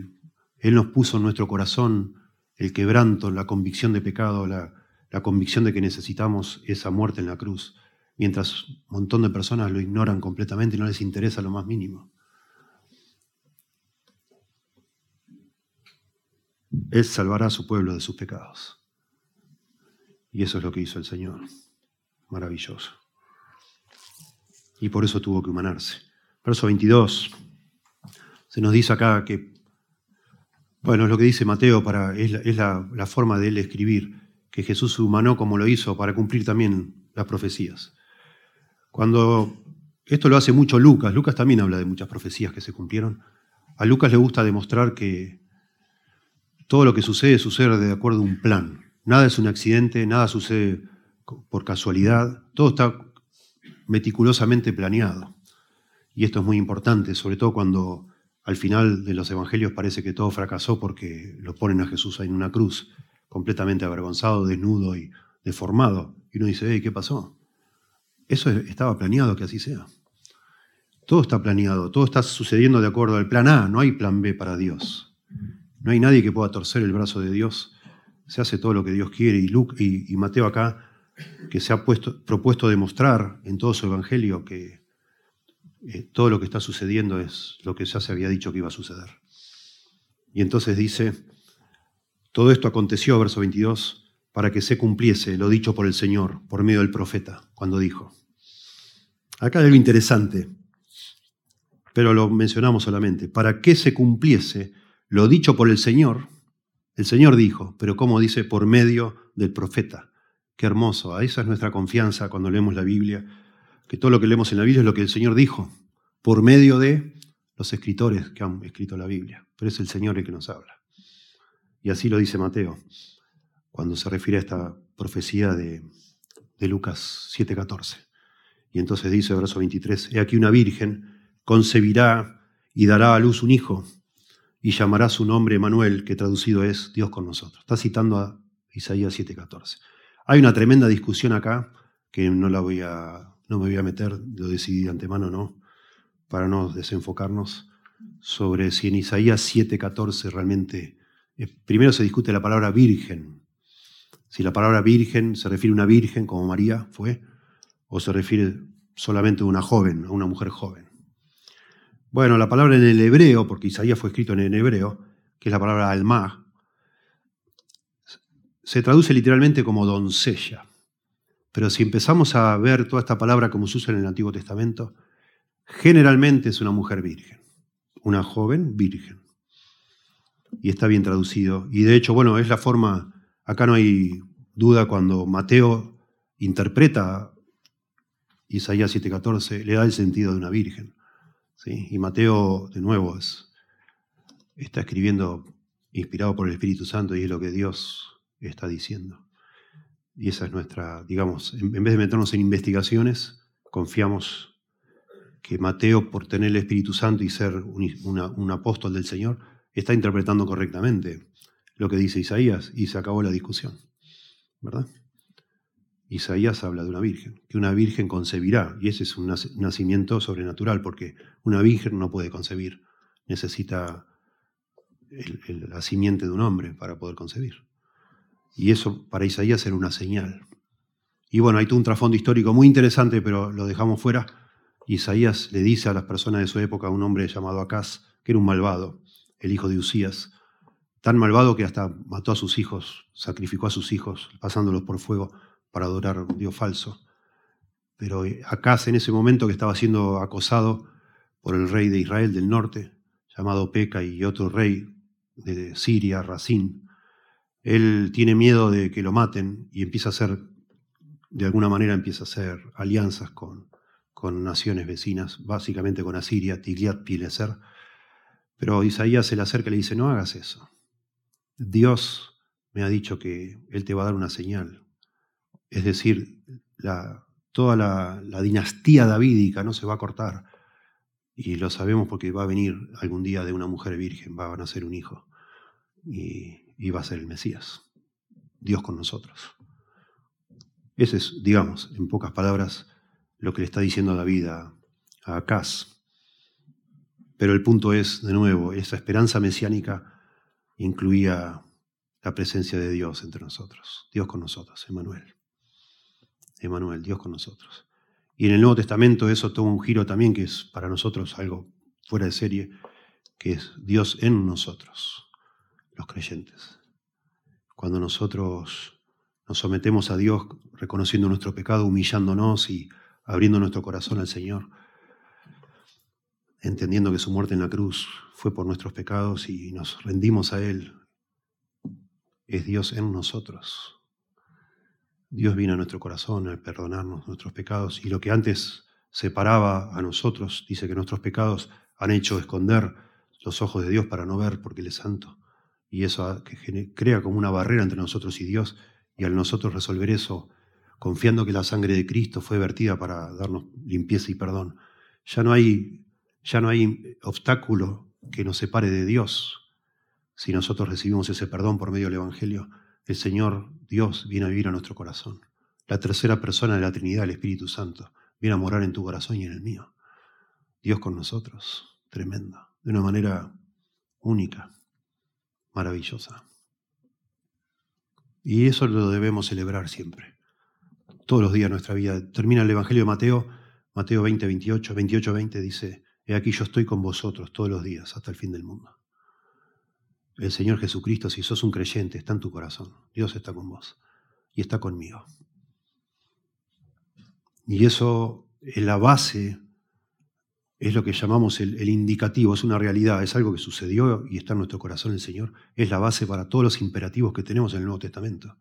Él nos puso en nuestro corazón el quebranto, la convicción de pecado, la, la convicción de que necesitamos esa muerte en la cruz, mientras un montón de personas lo ignoran completamente y no les interesa lo más mínimo. Él salvará a su pueblo de sus pecados. Y eso es lo que hizo el Señor. Maravilloso. Y por eso tuvo que humanarse. Verso 22. Se nos dice acá que, bueno, es lo que dice Mateo, para, es, la, la forma de él escribir, que Jesús se humanó como lo hizo para cumplir también las profecías. Cuando esto lo hace mucho Lucas, Lucas también habla de muchas profecías que se cumplieron. A Lucas le gusta demostrar que todo lo que sucede sucede de acuerdo a un plan. Nada es un accidente, nada sucede por casualidad, todo está meticulosamente planeado. Y esto es muy importante, sobre todo cuando al final de los evangelios parece que todo fracasó porque lo ponen a Jesús ahí en una cruz, completamente avergonzado, desnudo y deformado. Y uno dice, ¿qué pasó? Eso estaba planeado que así sea. Todo está planeado, todo está sucediendo de acuerdo al plan A, no hay plan B para Dios. No hay nadie que pueda torcer el brazo de Dios. Se hace todo lo que Dios quiere. Y, Luke, y, Mateo acá, que se ha puesto, propuesto demostrar en todo su evangelio que eh, todo lo que está sucediendo es lo que ya se había dicho que iba a suceder. Y entonces dice, todo esto aconteció, verso 22, para que se cumpliese lo dicho por el Señor, por medio del profeta, cuando dijo. Acá hay algo interesante, pero lo mencionamos solamente, para que se cumpliese lo dicho por el Señor, el Señor dijo, pero como dice, por medio del profeta. Qué hermoso, esa es nuestra confianza cuando leemos la Biblia, que todo lo que leemos en la Biblia es lo que el Señor dijo, por medio de los escritores que han escrito la Biblia, pero es el Señor el que nos habla. Y así lo dice Mateo, cuando se refiere a esta profecía de, de Lucas 7:14. Y entonces dice, verso 23, He aquí una virgen concebirá y dará a luz un hijo y llamará su nombre Manuel, que traducido es Dios con nosotros. Está citando a Isaías 7:14. Hay una tremenda discusión acá que no la voy a no me voy a meter, lo decidí de antemano, no, para no desenfocarnos, sobre si en Isaías 7:14 realmente, eh, primero se discute la palabra virgen, si la palabra virgen se refiere a una virgen como María fue, o se refiere solamente a una joven, a una mujer joven. Bueno, la palabra en el hebreo, porque Isaías fue escrito en el hebreo, que es la palabra alma, se traduce literalmente como doncella. Pero si empezamos a ver toda esta palabra como se usa en el Antiguo Testamento, generalmente es una mujer virgen, una joven virgen. Y está bien traducido. Y de hecho, bueno, es la forma, acá no hay duda cuando Mateo interpreta Isaías 7:14, le da el sentido de una virgen. Y Mateo, de nuevo, está escribiendo inspirado por el Espíritu Santo y es lo que Dios está diciendo. Y esa es nuestra, digamos, en vez de meternos en investigaciones, confiamos que Mateo, por tener el Espíritu Santo y ser un, apóstol del Señor, está interpretando correctamente lo que dice Isaías y se acabó la discusión. ¿Verdad? Isaías habla de una virgen, que una virgen concebirá, y ese es un nacimiento sobrenatural, porque una virgen no puede concebir, necesita la simiente de un hombre para poder concebir. Y eso para Isaías era una señal. Y bueno, hay un trasfondo histórico muy interesante, pero lo dejamos fuera. Isaías le dice a las personas de su época, a un hombre llamado Acaz, que era un malvado, el hijo de Usías, tan malvado que hasta mató a sus hijos, sacrificó a sus hijos, pasándolos por fuego para adorar a un Dios falso. Pero Acaz en ese momento que estaba siendo acosado por el rey de Israel del norte, llamado Peca, y otro rey de Siria, Racín, él tiene miedo de que lo maten y empieza a hacer, de alguna manera empieza a hacer alianzas con, con naciones vecinas, básicamente con Asiria, Tigliat Pileser. Pero Isaías se le acerca y le dice, no hagas eso. Dios me ha dicho que Él te va a dar una señal. Es decir, toda la, dinastía davídica no se va a cortar. Y lo sabemos porque va a venir algún día de una mujer virgen, va a nacer un hijo. Y, y va a ser el Mesías. Dios con nosotros. Ese es, digamos, en pocas palabras, lo que le está diciendo David a, a Acaz. Pero el punto es, de nuevo, esa esperanza mesiánica incluía la presencia de Dios entre nosotros, Dios con nosotros, Emanuel. Emanuel, Dios con nosotros. Y en el Nuevo Testamento eso toma un giro también que es para nosotros algo fuera de serie, que es Dios en nosotros, los creyentes. Cuando nosotros nos sometemos a Dios reconociendo nuestro pecado, humillándonos y abriendo nuestro corazón al Señor, entendiendo que su muerte en la cruz fue por nuestros pecados y nos rendimos a Él, es Dios en nosotros. Dios vino a nuestro corazón a perdonarnos nuestros pecados y lo que antes separaba a nosotros, dice que nuestros pecados han hecho esconder los ojos de Dios para no ver porque Él es santo. Y eso crea como una barrera entre nosotros y Dios. Y al nosotros resolver eso, confiando que la sangre de Cristo fue vertida para darnos limpieza y perdón, ya no hay, ya no hay obstáculo que nos separe de Dios. Si nosotros recibimos ese perdón por medio del Evangelio, el Señor Dios viene a vivir a nuestro corazón. La tercera persona de la Trinidad, el Espíritu Santo, viene a morar en tu corazón y en el mío. Dios con nosotros, tremenda, de una manera única, maravillosa. Y eso lo debemos celebrar siempre, todos los días de nuestra vida. Termina el Evangelio de Mateo, Mateo 20, 28, 28, 20 dice, He aquí yo estoy con vosotros todos los días hasta el fin del mundo. El Señor Jesucristo, si sos un creyente, está en tu corazón. Dios está con vos y está conmigo. Y eso es la base, es lo que llamamos el, indicativo, es una realidad, es algo que sucedió y está en nuestro corazón el Señor. Es la base para todos los imperativos que tenemos en el Nuevo Testamento.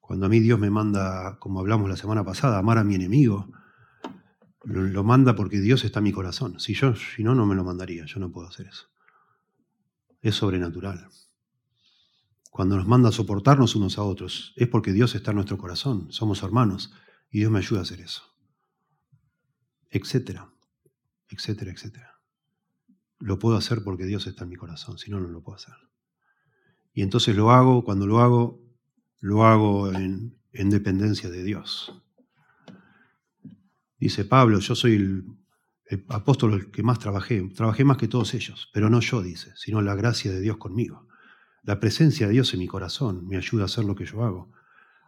Cuando a mí Dios me manda, como hablamos la semana pasada, amar a mi enemigo, lo, manda porque Dios está en mi corazón. Si yo, si no, no me lo mandaría, yo no puedo hacer eso es sobrenatural. Cuando nos manda a soportarnos unos a otros, es porque Dios está en nuestro corazón, somos hermanos, y Dios me ayuda a hacer eso. Etcétera, etcétera, etcétera. Lo puedo hacer porque Dios está en mi corazón, si no, no lo puedo hacer. Y entonces lo hago, cuando lo hago, lo hago en, en dependencia de Dios. Dice Pablo, yo soy el, apóstol el que más trabajé, trabajé más que todos ellos, pero no yo, dice, sino la gracia de Dios conmigo. La presencia de Dios en mi corazón me ayuda a hacer lo que yo hago,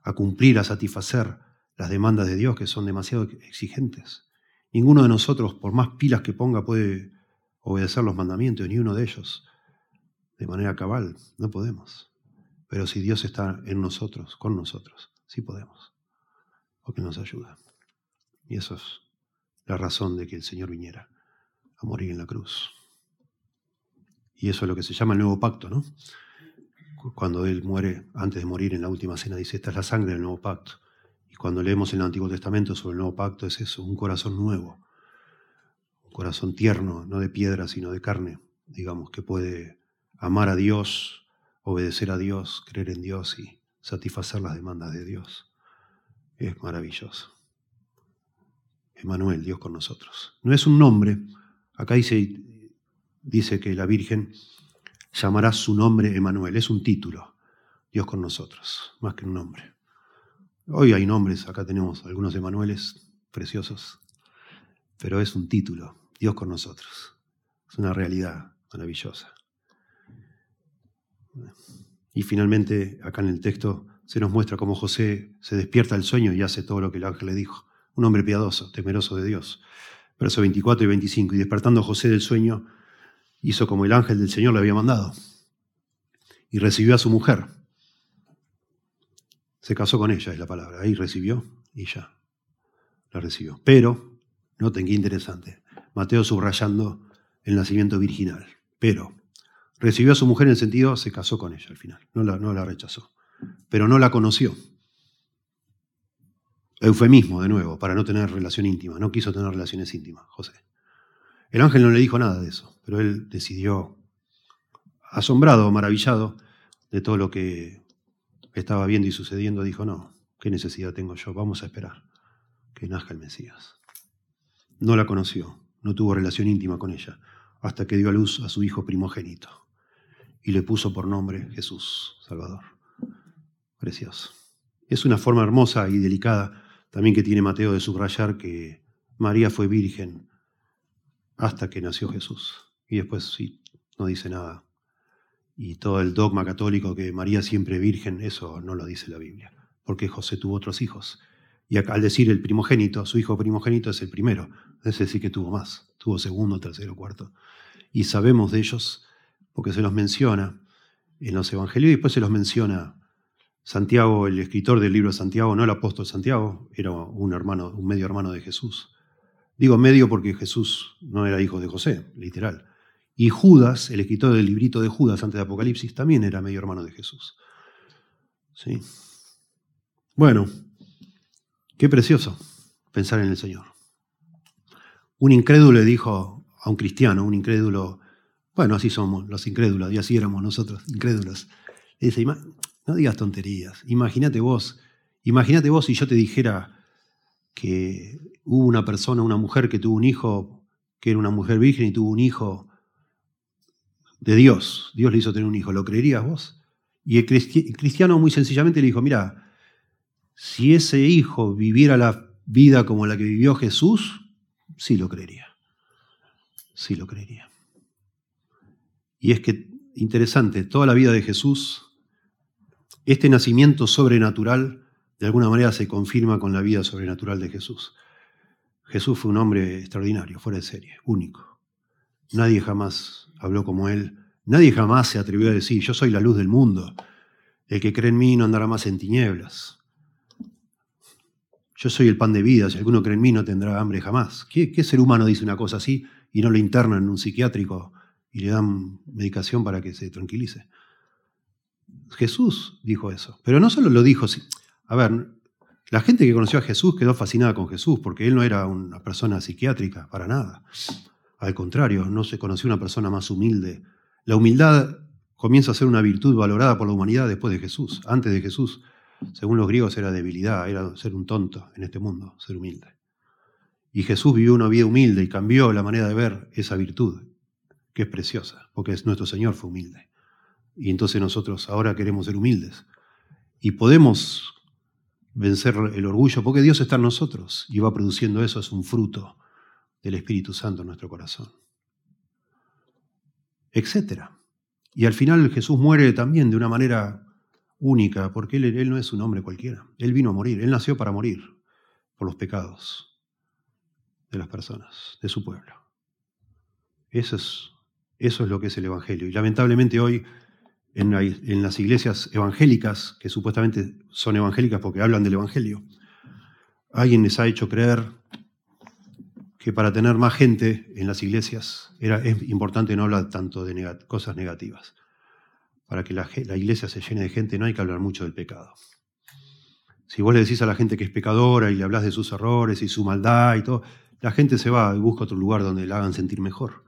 a cumplir, a satisfacer las demandas de Dios que son demasiado exigentes. Ninguno de nosotros, por más pilas que ponga, puede obedecer los mandamientos, ni uno de ellos de manera cabal. No podemos. Pero si Dios está en nosotros, con nosotros, sí podemos, porque nos ayuda. Y eso es la razón de que el Señor viniera a morir en la cruz. Y eso es lo que se llama el nuevo pacto, ¿no? Cuando Él muere, antes de morir en la última cena, dice, esta es la sangre del nuevo pacto. Y cuando leemos en el Antiguo Testamento sobre el nuevo pacto, es eso, un corazón nuevo, un corazón tierno, no de piedra, sino de carne, digamos, que puede amar a Dios, obedecer a Dios, creer en Dios y satisfacer las demandas de Dios. Es maravilloso. Emanuel, Dios con nosotros. No es un nombre. Acá dice, dice que la Virgen llamará su nombre Emanuel. Es un título. Dios con nosotros, más que un nombre. Hoy hay nombres, acá tenemos algunos Emanueles preciosos, pero es un título. Dios con nosotros. Es una realidad maravillosa. Y finalmente, acá en el texto, se nos muestra cómo José se despierta del sueño y hace todo lo que el ángel le dijo. Un hombre piadoso, temeroso de Dios. Versos 24 y 25. Y despertando José del sueño, hizo como el ángel del Señor le había mandado. Y recibió a su mujer. Se casó con ella, es la palabra. Ahí recibió y ya. La recibió. Pero, noten qué interesante. Mateo subrayando el nacimiento virginal. Pero, Recibió a su mujer en el sentido, se casó con ella al final, no la, no la rechazó, pero no la conoció. Eufemismo, de nuevo, para no tener relación íntima. No quiso tener relaciones íntimas, José. El ángel no le dijo nada de eso, pero él decidió, asombrado, maravillado de todo lo que estaba viendo y sucediendo, dijo, no, ¿qué necesidad tengo yo? Vamos a esperar que nazca el Mesías. No la conoció, no tuvo relación íntima con ella, hasta que dio a luz a su hijo primogénito y le puso por nombre Jesús, Salvador. Precioso. Es una forma hermosa y delicada también que tiene Mateo de subrayar que María fue virgen hasta que nació Jesús. Y después sí, no dice nada. Y todo el dogma católico que María siempre virgen, eso no lo dice la Biblia, porque José tuvo otros hijos. Y al decir el primogénito, su hijo primogénito es el primero, es decir, que tuvo más, tuvo segundo, tercero, cuarto. Y sabemos de ellos porque se los menciona en los evangelios y después se los menciona Santiago, el escritor del libro de Santiago, no el apóstol Santiago, era un hermano, un medio hermano de Jesús. Digo medio porque Jesús no era hijo de José, literal. Y Judas, el escritor del librito de Judas antes de Apocalipsis, también era medio hermano de Jesús. ¿Sí? Bueno, qué precioso pensar en el Señor. Un incrédulo le dijo a un cristiano, un incrédulo bueno, así somos los incrédulos, y así éramos nosotros, incrédulos. Le dice, no digas tonterías, imagínate vos, imagínate vos si yo te dijera que hubo una persona, una mujer que tuvo un hijo, que era una mujer virgen y tuvo un hijo de Dios, Dios le hizo tener un hijo, ¿lo creerías vos? Y el cristiano muy sencillamente le dijo, mira, si ese hijo viviera la vida como la que vivió Jesús, sí lo creería, sí lo creería. Y es que, interesante, toda la vida de Jesús, este nacimiento sobrenatural, de alguna manera se confirma con la vida sobrenatural de Jesús. Jesús fue un hombre extraordinario, fuera de serie, único. Nadie jamás habló como él. Nadie jamás se atrevió a decir, yo soy la luz del mundo. El que cree en mí no andará más en tinieblas. Yo soy el pan de vida, si alguno cree en mí no tendrá hambre jamás. ¿Qué, ser humano dice una cosa así y no lo interna en un psiquiátrico y le dan medicación para que se tranquilice. Jesús dijo eso, pero no solo lo dijo, a ver, la gente que conoció a Jesús quedó fascinada con Jesús porque él no era una persona psiquiátrica, para nada. Al contrario, no se conoció una persona más humilde. La humildad comienza a ser una virtud valorada por la humanidad después de Jesús. Antes de Jesús, según los griegos, era debilidad, era ser un tonto en este mundo, ser humilde. Y Jesús vivió una vida humilde y cambió la manera de ver esa virtud que es preciosa, porque es nuestro Señor fue humilde. Y entonces nosotros ahora queremos ser humildes. Y podemos vencer el orgullo, porque Dios está en nosotros y va produciendo eso, es un fruto del Espíritu Santo en nuestro corazón. Etcétera. Y al final Jesús muere también de una manera única, porque él, él, no es un hombre cualquiera. Él vino a morir, Él nació para morir por los pecados de las personas, de su pueblo. Eso es, eso es lo que es el Evangelio. Y lamentablemente hoy en, las iglesias evangélicas, que supuestamente son evangélicas porque hablan del Evangelio, alguien les ha hecho creer que para tener más gente en las iglesias era, es importante no hablar tanto de cosas negativas. Para que la, la, iglesia se llene de gente no hay que hablar mucho del pecado. Si vos le decís a la gente que es pecadora y le hablas de sus errores y su maldad y todo, la gente se va y busca otro lugar donde la hagan sentir mejor.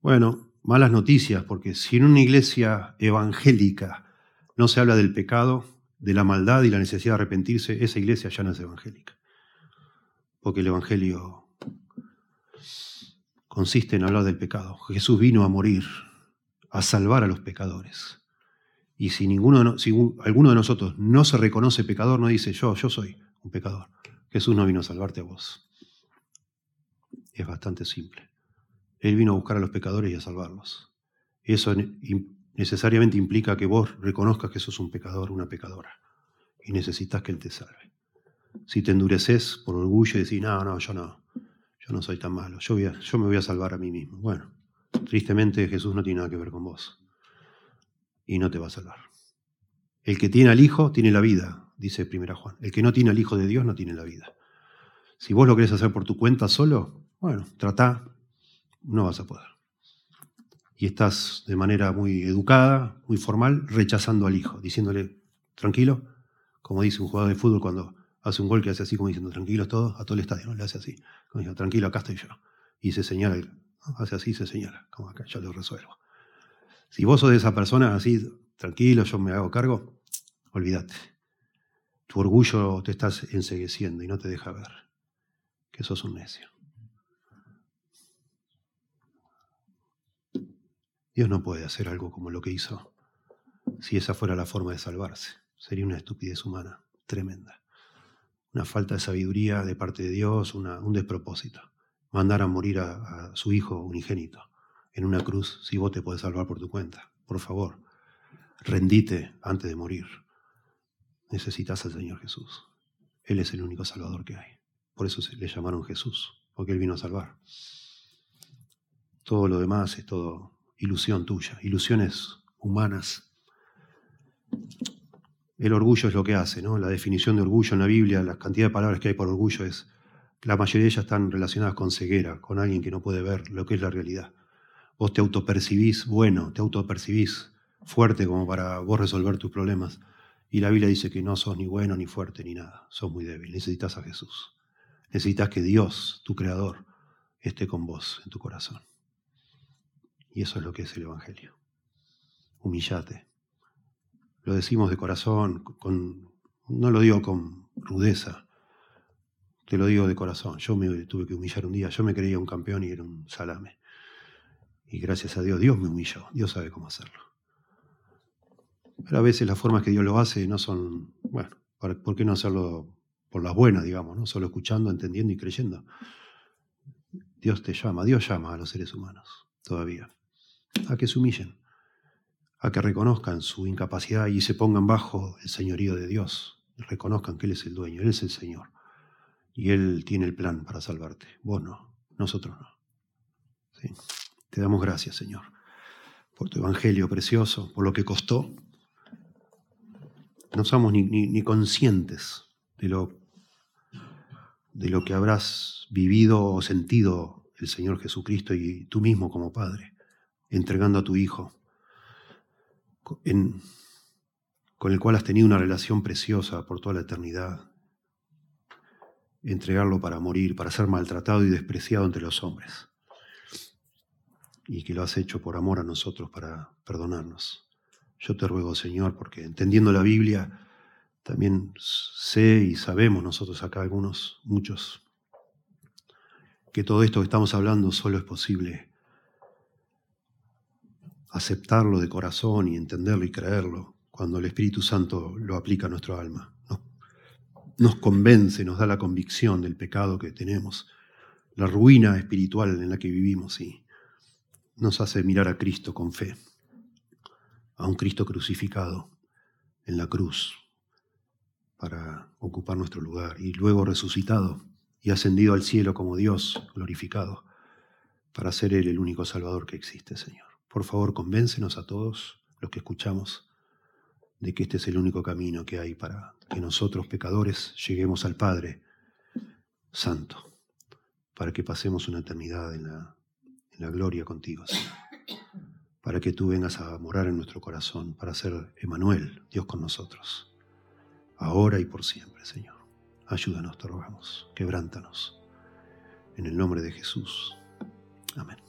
Bueno, malas noticias, porque si en una iglesia evangélica no se habla del pecado, de la maldad y la necesidad de arrepentirse, esa iglesia ya no es evangélica. Porque el evangelio consiste en hablar del pecado. Jesús vino a morir, a salvar a los pecadores. Y si, ninguno, si alguno de nosotros no se reconoce pecador, no dice yo, yo soy un pecador. Jesús no vino a salvarte a vos. Es bastante simple. Él vino a buscar a los pecadores y a salvarlos. Eso necesariamente implica que vos reconozcas que sos un pecador, una pecadora, y necesitas que Él te salve. Si te endureces por orgullo y decís, no, no, yo no, yo no soy tan malo, yo, yo me voy a salvar a mí mismo. Bueno, tristemente Jesús no tiene nada que ver con vos y no te va a salvar. El que tiene al Hijo tiene la vida, dice primera Juan. El que no tiene al Hijo de Dios no tiene la vida. Si vos lo querés hacer por tu cuenta solo, bueno, trata, no vas a poder. Y estás de manera muy educada, muy formal, rechazando al Hijo, diciéndole, tranquilo, como dice un jugador de fútbol cuando hace un gol que hace así como diciendo, tranquilos todos, a todo el estadio, ¿no? Le hace así, como diciendo, tranquilo, acá estoy yo. Y se señala, hace así, se señala, como acá, yo lo resuelvo. Si vos sos de esa persona así, tranquilo, yo me hago cargo, olvídate. Tu orgullo te estás ensegueciendo y no te deja ver que sos un necio. Dios no puede hacer algo como lo que hizo si esa fuera la forma de salvarse. Sería una estupidez humana tremenda una falta de sabiduría de parte de Dios, un despropósito. Mandar a morir a, su hijo unigénito en una cruz si vos te podés salvar por tu cuenta. Por favor, rendite antes de morir. Necesitas al Señor Jesús. Él es el único Salvador que hay. Por eso le llamaron Jesús, porque Él vino a salvar. Todo lo demás es todo ilusión tuya, ilusiones humanas el orgullo es lo que hace, ¿no? La definición de orgullo en la Biblia, la cantidad de palabras que hay por orgullo es, la mayoría de ellas están relacionadas con ceguera, con alguien que no puede ver lo que es la realidad. Vos te autopercibís bueno, te autopercibís fuerte como para vos resolver tus problemas. Y la Biblia dice que no sos ni bueno, ni fuerte, ni nada. Sos muy débil. Necesitas a Jesús. Necesitas que Dios, tu Creador, esté con vos en tu corazón. Y eso es lo que es el Evangelio. Humillate, lo decimos de corazón, con, no lo digo con rudeza, te lo digo de corazón. Yo me tuve que humillar un día, yo me creía un campeón y era un salame. Y gracias a Dios, Dios me humilló, Dios sabe cómo hacerlo. Pero a veces las formas que Dios lo hace no son, bueno, ¿por qué no hacerlo por las buenas, digamos, ¿no? solo escuchando, entendiendo y creyendo? Dios te llama, Dios llama a los seres humanos todavía, a que se humillen a que reconozcan su incapacidad y se pongan bajo el señorío de Dios. Reconozcan que Él es el dueño, Él es el Señor. Y Él tiene el plan para salvarte. Vos no, nosotros no. Te damos gracias, Señor, por tu evangelio precioso, por lo que costó. No somos ni, ni conscientes de lo, de lo que habrás vivido o sentido el Señor Jesucristo y tú mismo como Padre, entregando a tu Hijo con el cual has tenido una relación preciosa por toda la eternidad, entregarlo para morir, para ser maltratado y despreciado entre los hombres, y que lo has hecho por amor a nosotros para perdonarnos. Yo te ruego, Señor, porque entendiendo la Biblia, también sé y sabemos nosotros acá algunos, muchos, que todo esto que estamos hablando solo es posible aceptarlo de corazón y entenderlo y creerlo cuando el Espíritu Santo lo aplica a nuestro alma. nos convence, nos da la convicción del pecado que tenemos, la ruina espiritual en la que vivimos y nos hace mirar a Cristo con fe, a un Cristo crucificado en la cruz para ocupar nuestro lugar y luego resucitado y ascendido al cielo como Dios glorificado para ser Él el único Salvador que existe, Señor. Por favor, convéncenos a todos los que escuchamos de que este es el único camino que hay para que nosotros, pecadores, lleguemos al Padre Santo, para que pasemos una eternidad en la, gloria contigo, Señor. Para que tú vengas a morar en nuestro corazón, para ser Emanuel, Dios con nosotros, ahora y por siempre, Señor. Ayúdanos, te rogamos, quebrántanos. En el nombre de Jesús. Amén.